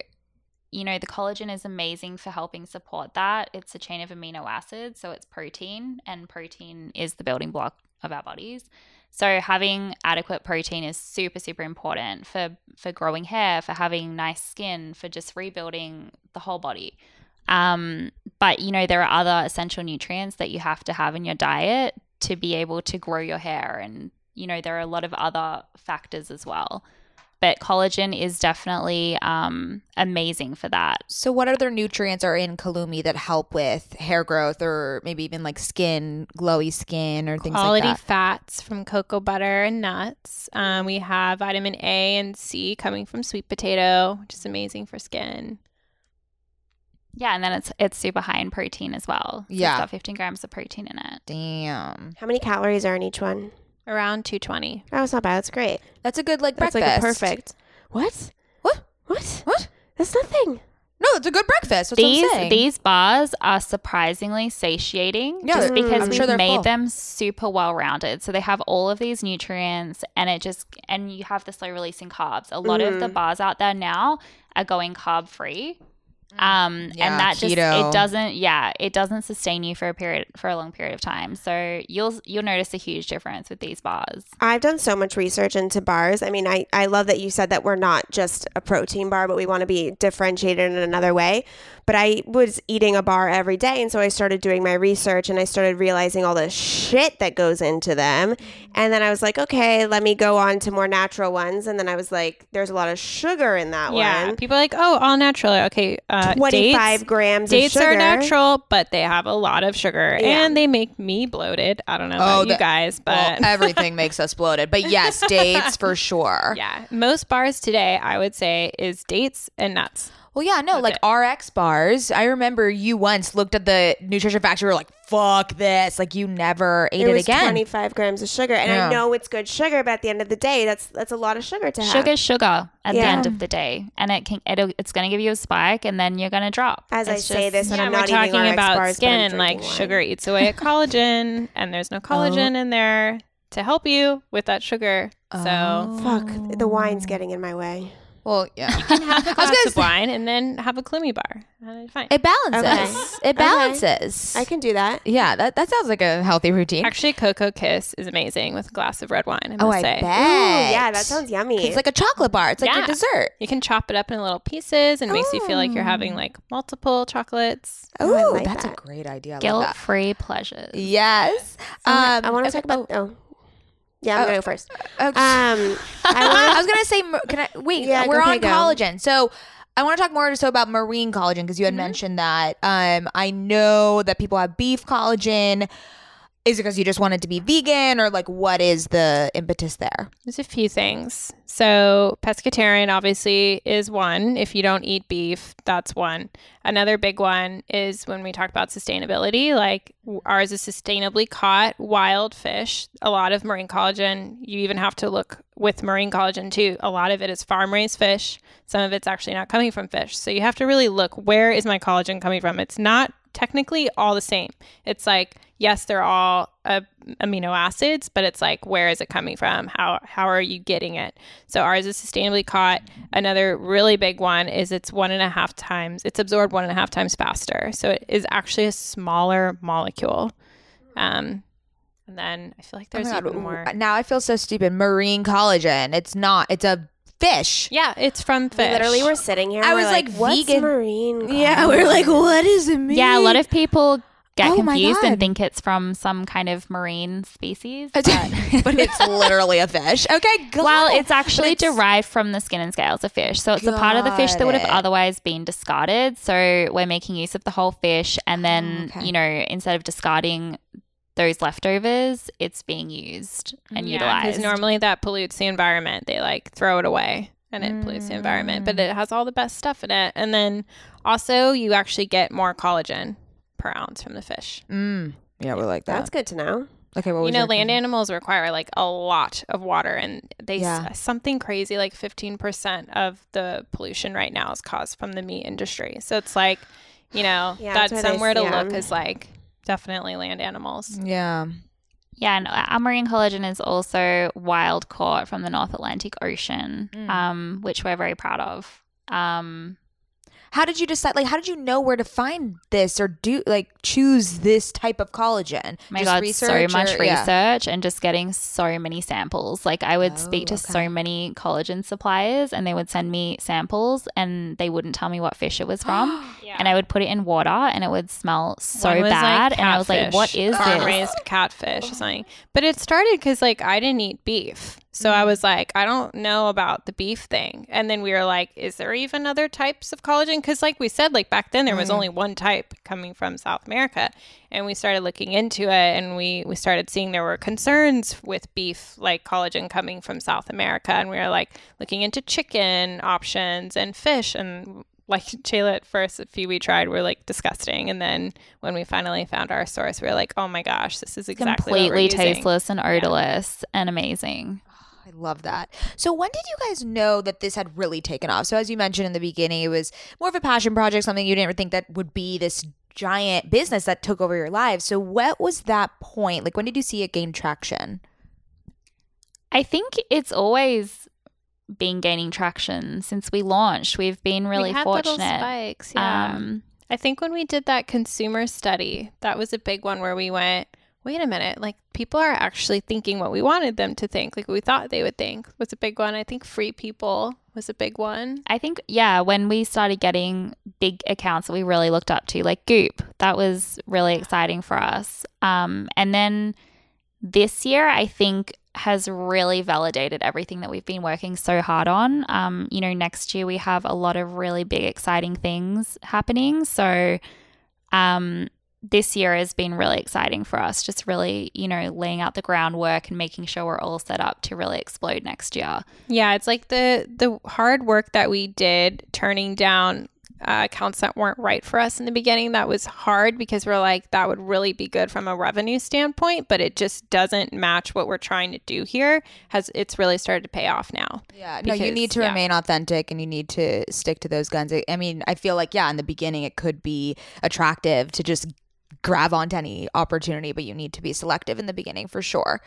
S5: you know, the collagen is amazing for helping support that. It's a chain of amino acids, so it's protein, and protein is the building block of our bodies. So having adequate protein is super super important for for growing hair, for having nice skin, for just rebuilding the whole body. Um, but you know, there are other essential nutrients that you have to have in your diet to be able to grow your hair and you know, there are a lot of other factors as well. But collagen is definitely um, amazing for that.
S3: so what other nutrients are in Kalumi that help with hair growth or maybe even like skin, glowy skin or things
S4: Quality
S3: like that?
S4: fats from cocoa butter and nuts. Um, we have vitamin A and C coming from sweet potato, which is amazing for skin.
S5: Yeah, and then it's it's super high in protein as well. So
S3: Yeah.
S5: it's got 15 grams of protein in it.
S3: Damn.
S2: How many calories are in each one?
S4: Around 220.
S2: Oh, it's not bad. That's great.
S3: That's a good like
S2: That's
S3: breakfast.
S2: like a perfect. What?
S3: What?
S2: What?
S3: What?
S2: That's nothing.
S3: No, it's a good breakfast. That's what I'm
S5: These these bars are surprisingly satiating
S3: Yeah,
S5: just
S2: mm,
S5: because
S3: I'm
S5: we've
S3: sure
S5: made
S3: full.
S5: them super well rounded. So they have all of these nutrients and it just and you have the slow releasing carbs. A lot of the
S2: Mhm.
S5: bars out there now are going carb free. Um
S3: Yeah,
S5: and that just it doesn't yeah, it doesn't sustain you for a period for a long period of time. So you'll you'll notice a huge difference with these bars.
S2: I've done so much research into bars. I mean, I, I love that you said that we're not just a protein bar, but we want to be differentiated in another way. But I was eating a bar every day. And so I started doing my research and I started realizing all the shit that goes into them. And then I was like, okay, let me go on to more natural ones. And then I was like, there's a lot of sugar in that one.
S4: Yeah.
S2: one.
S4: People are like, oh, all natural. Okay. Uh,
S2: 25
S4: dates,
S2: grams
S4: Dates
S2: of sugar.
S4: are natural, but they have a lot of sugar
S2: Yeah.
S4: and they make me bloated. I don't know
S3: Oh,
S4: about you
S3: that-
S4: guys,
S3: well,
S4: but <laughs>
S3: everything makes us bloated. But yes, dates for <laughs> sure.
S4: yeah, most bars today, I would say, is dates and nuts.
S3: Well, yeah, no, like
S4: it.
S3: RX bars. I remember you once looked at the nutrition facts. You were like, "Fuck this!" Like you never ate
S2: It
S3: it, again.
S2: 25 grams of sugar. And
S3: Yeah.
S2: I know it's good sugar, but at the end of the day, that's that's a lot of sugar to have.
S5: Sugar, sugar at the end of the day. And it can it'll, it's going to give you a spike and then you're going to drop.
S2: As I
S5: It's
S2: say
S5: just-
S2: this, and
S4: yeah,
S2: I'm
S4: we're
S2: not
S4: talking
S2: RX
S4: about
S2: bars,
S4: skin. Like
S2: drinking wine.
S4: sugar eats away at collagen, <laughs> and there's no oh. collagen in there to help you with that sugar. So
S3: Oh.
S2: Fuck, the wine's getting in my way.
S3: Well, yeah,
S4: have <laughs> a
S3: I was
S4: glass
S3: gonna
S4: of
S3: say-
S4: wine and then have a Kalumi bar. Uh, fine.
S3: it balances. It
S2: Okay.
S3: balances.
S2: I can do that.
S3: Yeah, that that sounds like a healthy routine.
S4: Actually, Cocoa Kiss is amazing with a glass of red wine. I must
S3: oh, I
S4: say.
S3: bet.
S2: Ooh, yeah, that sounds yummy.
S3: It's like a chocolate bar. It's like your
S4: Yeah.
S3: dessert.
S4: You can chop it up in little pieces and makes you feel like you're having like multiple chocolates.
S2: Oh, I like
S3: that's
S2: that.
S3: a great idea. I love
S5: Guilt-free pleasures.
S3: Yes.
S2: I
S3: Um,
S2: want to
S3: okay,
S2: talk about. Oh, Yeah, I'm gonna go first.
S3: Uh,
S2: Um, I <laughs>
S3: I was gonna say, can I wait?
S2: Yeah,
S3: we're
S2: okay,
S3: on
S2: go.
S3: collagen, so I want to talk more so about marine collagen because you had mentioned that. Um, I know that people have beef collagen. Is it because you just wanted to be vegan, or like what is the impetus there?
S4: There's a few things. So, pescatarian obviously is one. If you don't eat beef, that's one. Another big one is when we talk about sustainability, like ours is sustainably caught wild fish. A lot of marine collagen, you even have to look with marine collagen too. A lot of it is farm raised fish. Some of it's actually not coming from fish. So, you have to really look where is my collagen coming from? It's not technically all the same. It's like yes, they're all uh, amino acids, but it's like where is it coming from? How how are you getting it? So ours is sustainably caught. Another really big one is it's one and a half times. It's absorbed one and a half times faster. So it is actually a smaller molecule. Um, and then I feel like there's
S3: Oh
S4: even more.
S3: Now I feel so stupid. Marine collagen. It's not. It's a fish.
S4: Yeah, it's from fish.
S2: literally we're sitting here.
S3: I was like,
S2: what's
S3: vegan-
S2: marine?
S3: Yeah, we are like, what is does it mean?
S5: Yeah, a lot of people get
S3: Oh
S5: confused and think it's from some kind of marine species.
S3: but, <laughs>
S5: But
S3: it's <laughs> literally a fish. Okay, got
S5: well, it's actually
S3: it's-
S5: derived from the skin and scales of fish. So it's a part of the fish that would have otherwise been discarded. So we're making use of the whole fish. And then, oh,
S3: okay.
S5: you know, instead of discarding those leftovers, it's being used and
S4: Yeah,
S5: utilized.
S4: because normally that pollutes the environment. They like throw it away and it pollutes the environment, but it has all the best stuff in it. And then also, you actually get more collagen per ounce from the fish.
S3: Mm. Yeah, we're like that.
S2: That's good to know.
S3: okay, what was
S4: You know, land
S3: question?
S4: animals require like a lot of water, and they
S3: Yeah.
S4: s- something crazy like fifteen percent of the pollution right now is caused from the meat industry. So it's like, you know,
S2: Yeah,
S4: that's
S2: that's
S4: somewhere to look is like definitely land animals.
S3: Yeah.
S5: Yeah, and our marine collagen is also wild caught from the North Atlantic Ocean,
S3: Mm.
S5: um, which we're very proud of. Um,
S3: How did you decide? Like, how did you know where to find this or do like choose this type of collagen?
S5: Oh my
S3: Just
S5: God,
S3: research
S5: so much
S3: or- yeah.
S5: research and just getting so many samples. Like I would speak to
S3: Oh, okay.
S5: so many collagen suppliers and they would send me samples and they wouldn't tell me what fish it was from. <gasps> yeah. And I would put it in water and it would smell so
S4: One was, like,
S5: bad. and I was like, what
S4: catfish, farm
S5: this?
S4: raised catfish or something? But it started because like I didn't eat beef, so. I mm-hmm. was like, I don't know about the beef thing. And then we were like, is there even other types of collagen? Because like we said, like back then there was only one type coming from South America, and we started looking into it, and we we started seeing there were concerns with beef like collagen coming from South America, and we were like looking into chicken options and fish and like <laughs> Jayla at first, a few we tried were like disgusting, and then when we finally found our source, we were like, "Oh my gosh, this is exactly
S5: Completely tasteless and odorless and amazing.
S3: I love that. So when did you guys know that this had really taken off? So as you mentioned in the beginning, it was more of a passion project, something you didn't think that would be this giant business that took over your lives. So what was that point? Like when did you see it gain traction?
S5: I think it's always been gaining traction since we launched. We've been really
S4: we had little
S5: fortunate.
S4: spikes. Yeah,
S5: Um,
S4: I think when we did that consumer study, that was a big one where we went. Wait a minute, like people are actually thinking what we wanted them to think, like we thought they would think was a big one. I think free people was a big one.
S5: I think, yeah, when we started getting big accounts that we really looked up to, like Goop, that was really exciting for us. Um, and then this year, I think, has really validated everything that we've been working so hard on. Um, you know, next year we have a lot of really big, exciting things happening. So, um, this year has been really exciting for us, just really, you know, laying out the groundwork and making sure we're all set up to really explode next year.
S4: Yeah, it's like the the hard work that we did turning down uh, accounts that weren't right for us in the beginning. That was hard because we're like that would really be good from a revenue standpoint, but it just doesn't match what we're trying to do here. Has it's really started to pay off now?
S3: Yeah, no, you need to
S4: yeah.
S3: remain authentic and you need to stick to those guns. I- I mean, I feel like, yeah, in the beginning it could be attractive to just grab onto any opportunity, but you need to be selective in the beginning for sure.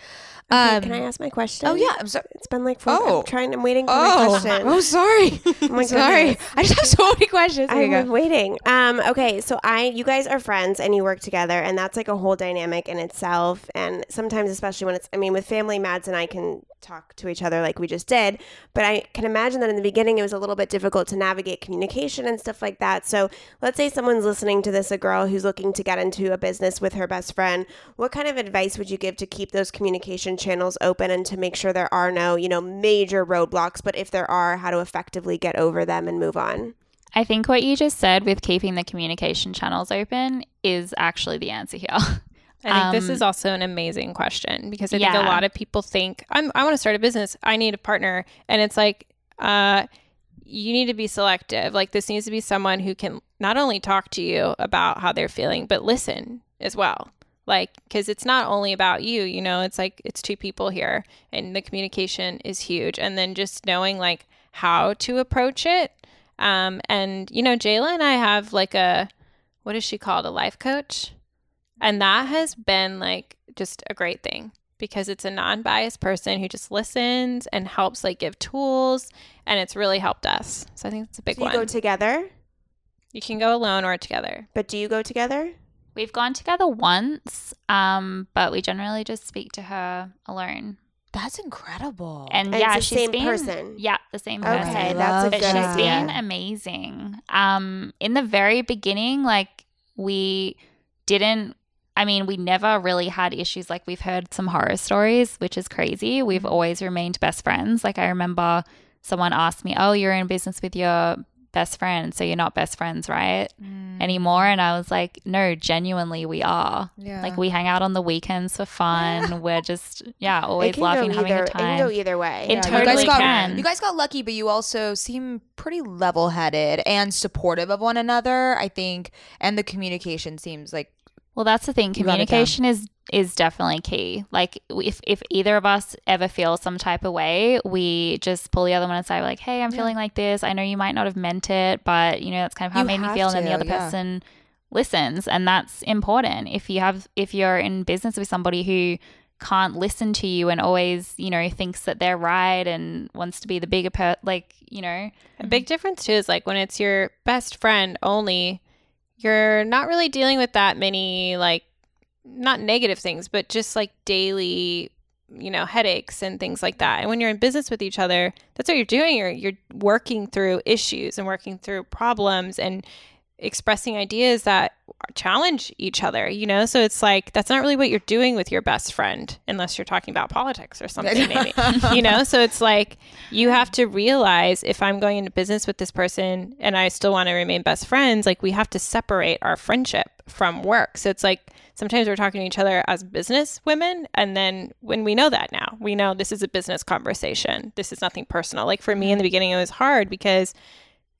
S2: Okay,
S3: Um,
S2: can I ask my question?
S3: oh, yeah. I'm sorry.
S2: It's been like four.
S3: Oh.
S2: I'm trying. I'm waiting for my
S3: Oh,
S2: question.
S3: oh, sorry. <laughs>
S2: Oh my <laughs>
S3: sorry. I just have so many questions.
S2: I'm waiting. Um, okay, so I, you guys are friends and you work together, and that's like a whole dynamic in itself. And sometimes, especially when it's, I mean, with family, Mads and I can talk to each other like we just did. But I can imagine that in the beginning it was a little bit difficult to navigate communication and stuff like that. So let's say someone's listening to this, a girl who's looking to get into into a business with her best friend, what kind of advice would you give to keep those communication channels open and to make sure there are no, you know, major roadblocks, but if there are, how to effectively get over them and move on?
S5: I think what you just said with keeping the communication channels open is actually the answer here. <laughs>
S4: I think this is
S5: Um,
S4: also an amazing question because I think a lot of people think I'm I want to start a business. I need a partner, and it's like uh, you need to be selective. Like this needs to be someone who can not only talk to you about how they're feeling, but listen as well. Like because it's not only about you. You know, it's like it's two people here, and the communication is huge. And then just knowing like how to approach it. Um, and you know, Jayla and I have like a what is she called? A life coach. And that has been like just a great thing because it's a non-biased person who just listens and helps like give tools and it's really helped us. So I think it's a big
S2: Do you
S4: one.
S2: go together?
S4: you can go alone or together.
S2: But do you go together?
S5: We've gone together once, um, but we generally just speak to her alone.
S3: That's incredible.
S5: And,
S2: And
S5: yeah,
S2: it's the
S5: she's
S2: same
S5: been,
S2: person?
S5: Yeah, the same
S2: Okay,
S5: person.
S3: I
S2: that's a
S5: but
S2: good
S5: she's
S3: that.
S2: idea.
S5: been amazing. Um, in the very beginning, like we didn't. I mean, we never really had issues. Like we've heard some horror stories, which is crazy. We've mm-hmm. always remained best friends. Like I remember someone asked me, "Oh, you're in business with your best friend, so you're not best friends, right?" Mm. Anymore, and I was like, "No, genuinely, we are.
S3: Yeah.
S5: Like we hang out on the weekends for fun. <laughs> We're just yeah, always laughing, having
S2: either.
S5: a
S2: It can
S5: time."
S2: go either way.
S5: It
S3: Yeah,
S5: totally
S3: you guys got,
S5: can.
S3: You guys got lucky, but you also seem pretty level-headed and supportive of one another. I think, and the communication seems like
S5: Well, that's the thing.
S3: You got it down.
S5: Communication is is definitely key. Like if if either of us ever feel some type of way, we just pull the other one aside. We're like, "Hey, I'm
S3: Yeah.
S5: feeling like this. I know you might not have meant it, but you know that's kind of how
S3: You
S5: it made me feel." And then the other
S3: yeah.
S5: person listens, and that's important. If you have if you're in business with somebody who can't listen to you and always you know thinks that they're right and wants to be the bigger per like you know
S4: A big difference too is like when it's your best friend only, you're not really dealing with that many like not negative things, but just like daily, you know, headaches and things like that. And when you're in business with each other, that's what you're doing. You're you're working through issues and working through problems and expressing ideas that challenge each other, you know? So it's like that's not really what you're doing with your best friend unless you're talking about politics or something maybe. <laughs> you know? So it's like you have to realize if I'm going into business with this person and I still want to remain best friends, like we have to separate our friendship from work. So it's like sometimes we're talking to each other as business women and then when we know that now, we know this is a business conversation. This is nothing personal. Like for me in the mm-hmm. beginning it was hard because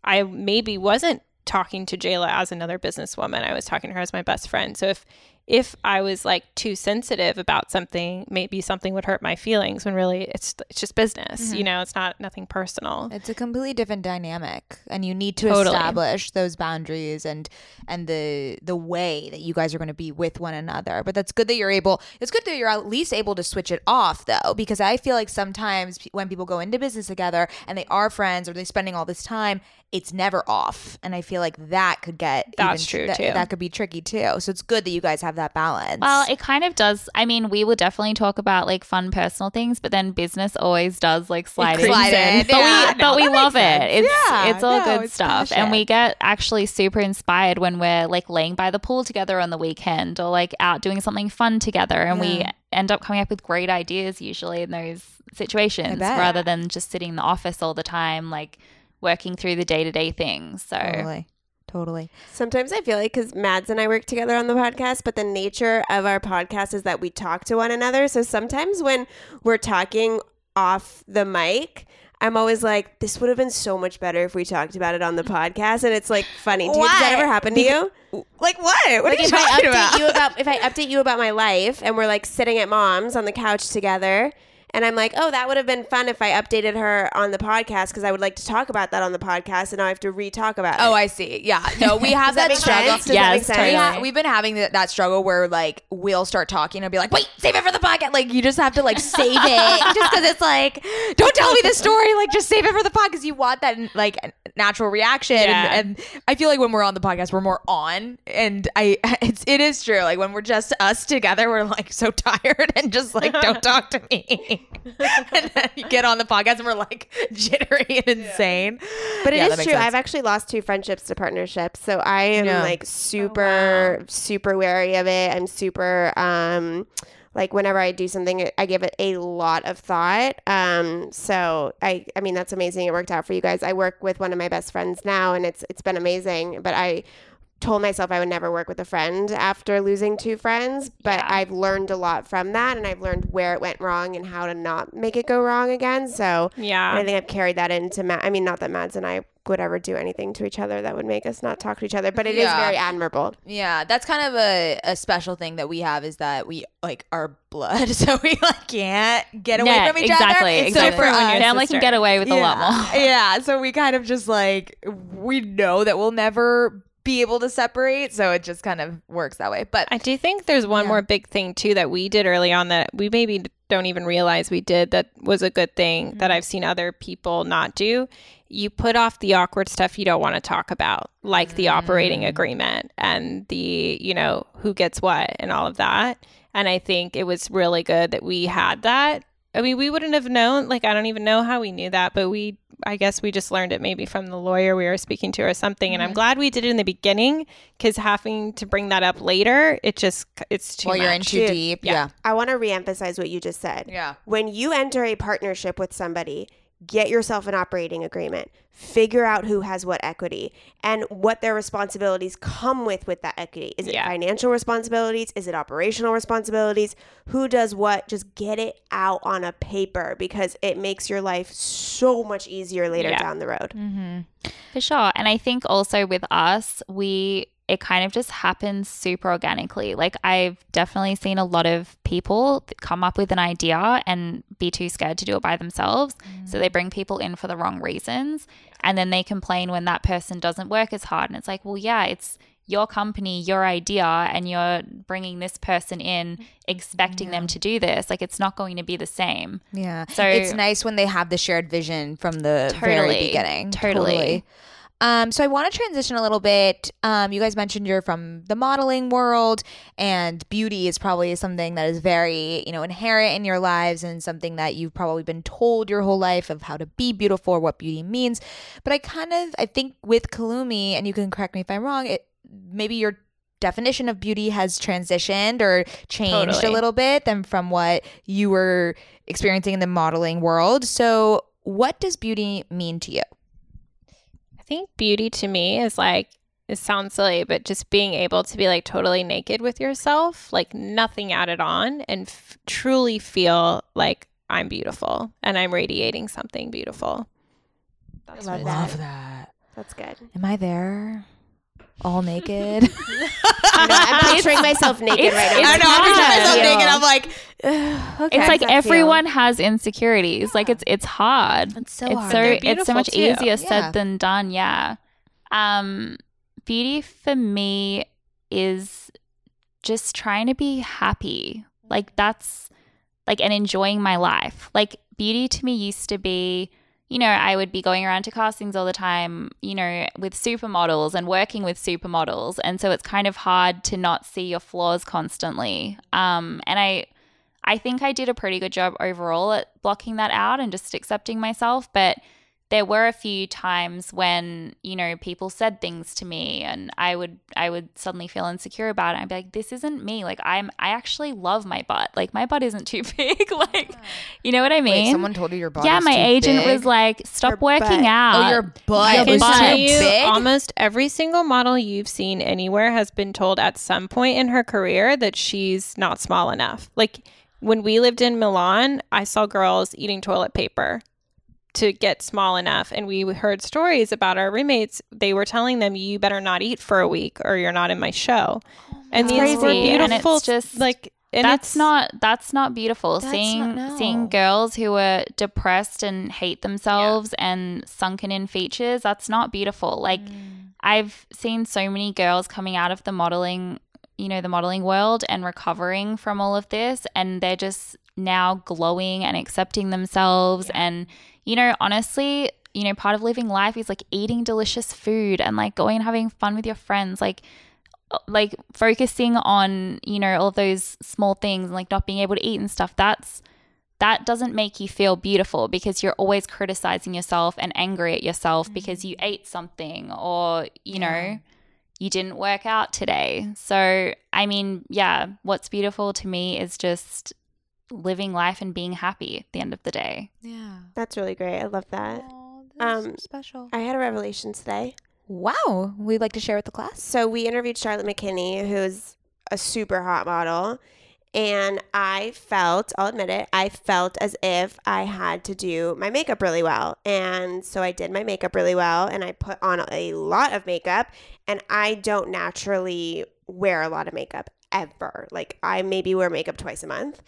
S4: I maybe wasn't talking to Jayla as another businesswoman. I was talking to her as my best friend. So if if I was like too sensitive about something, maybe something would hurt my feelings when really it's it's just business. Mm-hmm. You know, it's not nothing personal.
S3: It's a completely different dynamic, and you need to
S4: Totally.
S3: establish those boundaries and and the the way that you guys are going to be with one another. But that's good that you're able. It's good that you're at least able to switch it off, though, because I feel like sometimes when people go into business together and they are friends or they're spending all this time, it's never off, and I feel like that could get
S4: That's
S3: even,
S4: true,
S3: that,
S4: too.
S3: That could be tricky too. So it's good that you guys have that balance.
S5: Well, it kind of does. I mean, we will definitely talk about like fun personal things, but then business always does like slide in.
S3: In,
S5: But
S3: yeah.
S5: we,
S3: No,
S5: but we love
S3: makes
S5: it. It's
S3: Yeah,
S5: it's all
S3: no,
S5: good
S3: it's
S5: stuff, and we get actually super inspired when we're like laying by the pool together on the weekend, or like out doing something fun together, and we end up coming up with great ideas usually in those situations, rather than just sitting in the office all the time, like working through the day to day things. So.
S3: totally, totally.
S2: Sometimes I feel like because Mads and I work together on the podcast, but the nature of our podcast is that we talk to one another. So sometimes when we're talking off the mic, I'm always like, this would have been so much better if we talked about it on the podcast. And it's like funny. Do you, does that ever happen to you?
S3: Like what? What
S2: Like
S3: are you
S2: if I
S3: talking
S2: update
S3: about?
S2: you about if I <laughs> update you about my life and we're like sitting at mom's on the couch together and I'm like, oh, that would have been fun if I updated her on the podcast because I would like to talk about that on the podcast and now I have to re-talk about oh, it.
S3: Oh, I see. Yeah. No, we <laughs> have
S2: that
S3: that, struggle.
S2: sense? Does that
S5: Yes,
S2: make?
S3: We
S5: totally.
S3: ha- we've been having that, that struggle where like we'll start talking and be like, wait, save it for the podcast. Like you just have to like save it <laughs> just because it's like, don't tell me the story. Like just save it for the podcast. You want that like natural reaction.
S4: Yeah.
S3: And, and I feel like when we're on the podcast, we're more on. And I, <laughs> it's, it is true. Like when we're just us together, we're like so tired and just like, don't talk to me. <laughs> and then you get on the podcast and we're like jittery and insane.
S2: But it
S3: Yeah,
S2: is true.
S3: sense.
S2: I've actually lost two friendships to partnerships. So I am
S3: Yeah.
S2: like super, super wary of it. I'm super, um, like whenever I do something, I give it a lot of thought. Um, so I, I mean, that's amazing. It worked out for you guys. I work with one of my best friends now and it's, it's been amazing, but I, told myself I would never work with a friend after losing two friends, but
S5: Yeah.
S2: I've learned a lot from that and I've learned where it went wrong and how to not make it go wrong again. So
S4: Yeah.
S2: I think I've carried that into Matt. I mean, not that Mads and I would ever do anything to each other that would make us not talk to each other, but it is
S3: Yeah.
S2: very admirable.
S3: Yeah, that's kind of a, a special thing that we have is that we like our blood, <laughs> so we like can't get away
S5: Yeah,
S3: from each
S5: exactly,
S3: other.
S4: It's
S5: exactly.
S4: different when you're
S5: Family
S4: sister.
S5: can get away with a lot more. <laughs>
S3: yeah, so we kind of just like we know that we'll never be able to separate, so it just kind of works that way. But
S4: I do think there's one
S3: Yeah.
S4: more big thing too that we did early on that we maybe don't even realize we did that was a good thing that mm-hmm. I've seen other people not do. You put off the awkward stuff you don't want to talk about, like the operating mm. agreement and the, you know, who gets what and all of that. And I think it was really good that we had that. I mean, we wouldn't have known, like, I don't even know how we knew that, but we, I guess we just learned it maybe from the lawyer we were speaking to or something. And I'm mm-hmm. glad we did it in the beginning because having to bring that up later, it just, it's too
S3: while you're in too deep,
S4: yeah.
S3: yeah,
S2: I want to reemphasize what you just said.
S3: yeah,
S2: When you enter a partnership with somebody, get yourself an operating agreement. Figure out who has what equity and what their responsibilities come with with that equity. Is it
S4: Yeah.
S2: financial responsibilities? Is it operational responsibilities? Who does what? Just get it out on a paper because it makes your life so much easier later
S4: Yeah.
S2: down the road. Mm-hmm.
S5: For sure. And I think also with us, we it kind of just happens super organically. Like I've definitely seen a lot of people come up with an idea and be too scared to do it by themselves. So they mm. bring people in for the wrong reasons and then they complain when that person doesn't work as hard and it's like, "Well, yeah, it's your company, your idea, and you're bringing this person in mm-hmm. expecting them to do this. Like, it's not going to be the same.
S3: yeah.
S5: So-
S3: it's nice when they have the shared vision from the very
S5: Totally.
S3: beginning.
S5: Totally.
S3: Um, so I want to transition a little bit. Um, you guys mentioned you're from the modeling world, and beauty is probably something that is very, you know, inherent in your lives, and something that you've probably been told your whole life of how to be beautiful what beauty means. But I kind of, I think with Kalumi, and you can correct me if I'm wrong, it maybe your definition of beauty has transitioned or changed
S4: Totally.
S3: a little bit than from what you were experiencing in the modeling world. So, what does beauty mean to you?
S4: I think beauty to me is like it sounds silly, but just being able to be like totally naked with yourself, like nothing added on, and f- truly feel like I'm beautiful and I'm radiating something beautiful. That's
S2: love
S4: what it
S2: that.
S4: is.
S3: that.
S2: That's good.
S3: Am I there? All naked?
S2: I <laughs> know, I'm <laughs> picturing myself naked
S5: it's-
S2: right now.
S3: I know. I'm picturing myself
S2: Yeah.
S3: naked. I'm like, <sighs> okay.
S5: It's like
S2: that feel?
S5: everyone has insecurities. Like it's it's hard.
S3: It's so
S5: it's
S3: hard.
S5: so
S4: They're
S5: it's so much
S4: too.
S5: easier
S3: Yeah.
S5: said than done. Yeah. Um, beauty for me is just trying to be happy. Like that's like and enjoying my life. Like beauty to me used to be, you know, I would be going around to castings all the time, you know, with supermodels and working with supermodels. And so it's kind of hard to not see your flaws constantly. Um, and I I think I did a pretty good job overall at blocking that out and just accepting myself. But there were a few times when, you know, people said things to me and I would I would suddenly feel insecure about it. I'd be like, this isn't me. Like I'm I actually love my butt. Like my butt isn't too <laughs> big. <laughs> like you know what I mean?
S3: Wait, someone told you your body.
S5: yeah, my agent was like, stop
S2: Your
S5: working
S2: butt.
S5: out.
S3: "Oh, your butt
S5: Your
S4: I
S5: butt.
S3: too
S4: you,
S3: big."
S4: almost every single model you've seen anywhere has been told at some point in her career that she's not small enough. Like when we lived in Milan, I saw girls eating toilet paper to get small enough, and we heard stories about our roommates. They were telling them, "You better not eat for a week, or you're not in my show." and
S5: That's
S4: these were
S5: crazy. And it's just-
S4: like and
S5: that's
S4: it's
S5: not that's not beautiful.
S3: That's
S5: seeing
S3: not- no.
S5: seeing girls who are depressed and hate themselves and sunken in features, that's not beautiful. Like
S3: Mm.
S5: I've seen so many girls coming out of the modeling, you know, the modeling world and recovering from all of this and they're just now glowing and accepting themselves and you know, honestly, you know, part of living life is like eating delicious food and like going and having fun with your friends. Like, like focusing on, you know, all of those small things and like not being able to eat and stuff. That's, that doesn't make you feel beautiful because you're always criticizing yourself and angry at yourself mm. because you ate something or, you know, you didn't work out today. So, I mean, yeah, what's beautiful to me is just living life and being happy at the end of the day.
S3: Yeah.
S2: That's really great. I love that. Um,
S3: special.
S2: I had a revelation today.
S3: Wow. We'd like to share with the class.
S2: So we interviewed Charlotte McKinney, who's a super hot model. And I felt, I'll admit it, I felt as if I had to do my makeup really well. And so I did my makeup really well and I put on a lot of makeup. And I don't naturally wear a lot of makeup ever. Like I maybe wear makeup twice a month.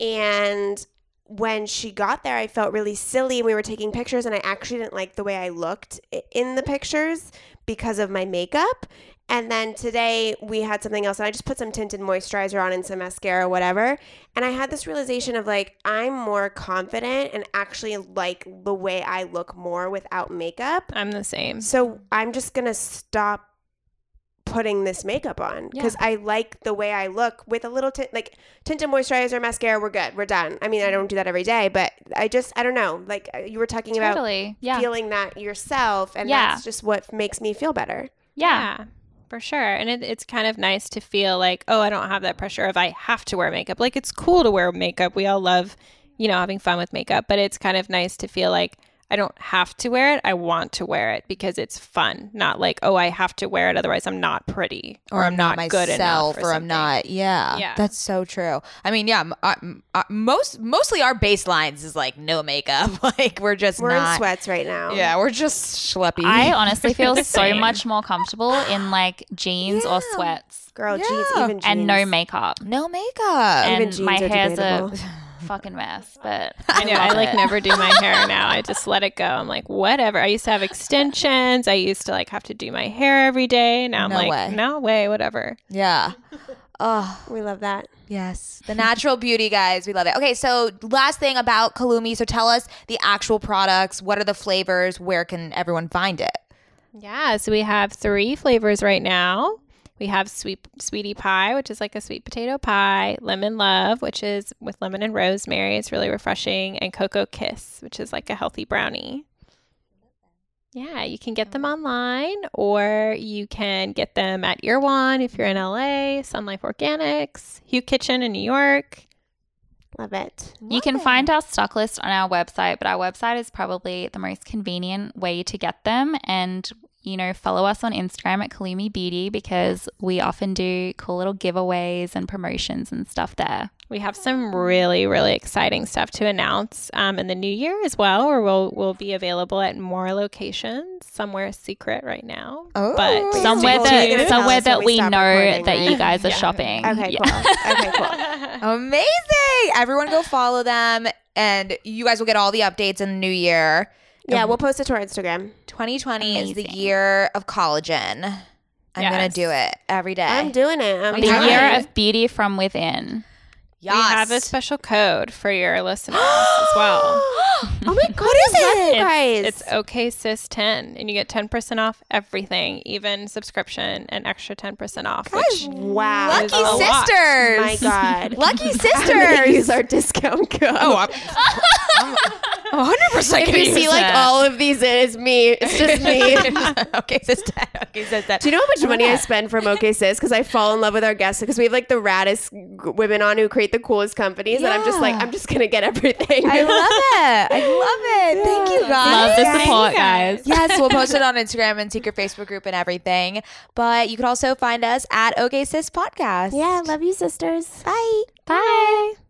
S2: And when she got there, I felt really silly. And we were taking pictures, and I actually didn't like the way I looked in the pictures because of my makeup. And then today we had something else, and I just put some tinted moisturizer on and some mascara, whatever. And I had this realization of like, I'm more confident and actually like the way I look more without makeup.
S4: I'm the same.
S2: So I'm just gonna stop putting this makeup on because I like the way I look with a little tint, like tinted moisturizer, mascara. We're good. We're done. I mean, I don't do that every day, but I just, I don't know. Like uh, you were talking about
S5: Yeah.
S2: feeling that yourself, and
S5: Yeah.
S2: that's just what makes me feel better.
S5: yeah.
S4: for sure. And it, it's kind of nice to feel like, oh, I don't have that pressure of I have to wear makeup. Like it's cool to wear makeup. We all love, you know, having fun with makeup, but it's kind of nice to feel like I don't have to wear it. I want to wear it because it's fun. Not like, oh, I have to wear it otherwise I'm not pretty
S3: or I'm not,
S4: good enough
S3: myself, or, I'm not. Yeah,
S4: Yeah.
S3: that's so true. I mean, yeah, m- uh, uh, most mostly our baselines is like no makeup. <laughs> like we're just
S2: We're
S3: not.
S2: in sweats right now.
S3: Yeah, we're just schleppy.
S5: I honestly feel so <laughs> much more comfortable in like jeans or sweats
S2: girl, jeans, even jeans,
S5: and no makeup.
S3: no makeup.
S2: Even
S5: And
S2: jeans
S5: my
S2: are
S5: hair's
S2: debatable.
S5: a <laughs> fucking mess, but <laughs>
S4: I know. I
S5: love
S4: like
S5: it.
S4: never do my hair now. I <laughs> just let it go. I'm like, whatever. I used to have extensions. I used to like have to do my hair every day. Now I'm
S3: No
S4: like,
S3: way.
S4: no way, whatever.
S3: yeah. <laughs> Oh,
S2: We love that.
S3: Yes, the natural beauty, guys. We love it. Okay, so last thing about Kalumi. So tell us the actual products. What are the flavors? Where can everyone find it?
S4: Yeah, so we have three flavors right now. We have sweet sweetie pie, which is like a sweet potato pie, lemon love, which is with lemon and rosemary. It's really refreshing, and cocoa kiss, which is like a healthy brownie. Yeah, you can get them online or you can get them at Erewhon if you're in LA, Sun Life Organics, Hu Kitchen in New York.
S2: Love it.
S5: You can find our stock list on our website, but our website is probably the most convenient way to get them. And, you know, follow us on Instagram at Kalumi Beauty because we often do cool little giveaways and promotions and stuff there.
S4: We have some really, really exciting stuff to announce um, in the new year as well, where we'll we'll be available at more locations. Somewhere secret right now,
S3: Oh,
S4: but
S5: Somewhere that somewhere
S2: tell us when
S5: that
S2: we
S5: we know
S2: recording,
S5: that you guys are
S4: Yeah.
S5: shopping.
S2: Okay,
S5: Yeah.
S2: cool. Okay, cool. <laughs>
S3: Amazing! Everyone go follow them, and you guys will get all the updates in the new year.
S2: Yeah, we'll post it to our Instagram.
S3: 2020 is the
S5: Amazing.
S3: year of collagen. I'm gonna
S4: Yes.
S3: do it every day.
S2: I'm doing it. I'm
S4: We
S5: The
S2: doing
S4: have
S5: year
S2: it.
S5: of beauty from within.
S3: yes.
S4: We have a special code for your listeners as well. <gasps>
S2: oh my god, <laughs>
S3: What is it?
S2: you guys.
S4: It's okay sis 10 and you get 10% off everything, even subscription and extra 10% off.
S3: Guys,
S4: Which
S2: wow.
S3: Lucky
S4: is a lot.
S3: sisters.
S2: My God.
S3: Lucky <laughs>
S2: I'm
S3: sisters.
S2: use our discount code.
S3: oh, I'm, I'm <laughs> oh. 100%
S2: if
S3: gonna
S2: you
S3: use
S2: see like
S3: that.
S2: all of these, it is me. It's just me. <laughs> <laughs>
S3: okay, sister. <laughs> Okay, sister.
S2: Do you know how much money I spend from OK Sis? Because I fall in love with our guests because we have like the raddest g- women on who create the coolest companies, and I'm just like, I'm just gonna get everything.
S3: I love it. I love it. Thank you, guys.
S5: Love the support, guys.
S3: yes, we'll post it on Instagram and secret Facebook group and everything. But you can also find us at OK Sis Podcast.
S2: yeah, love you, sisters.
S3: Bye.
S5: Bye.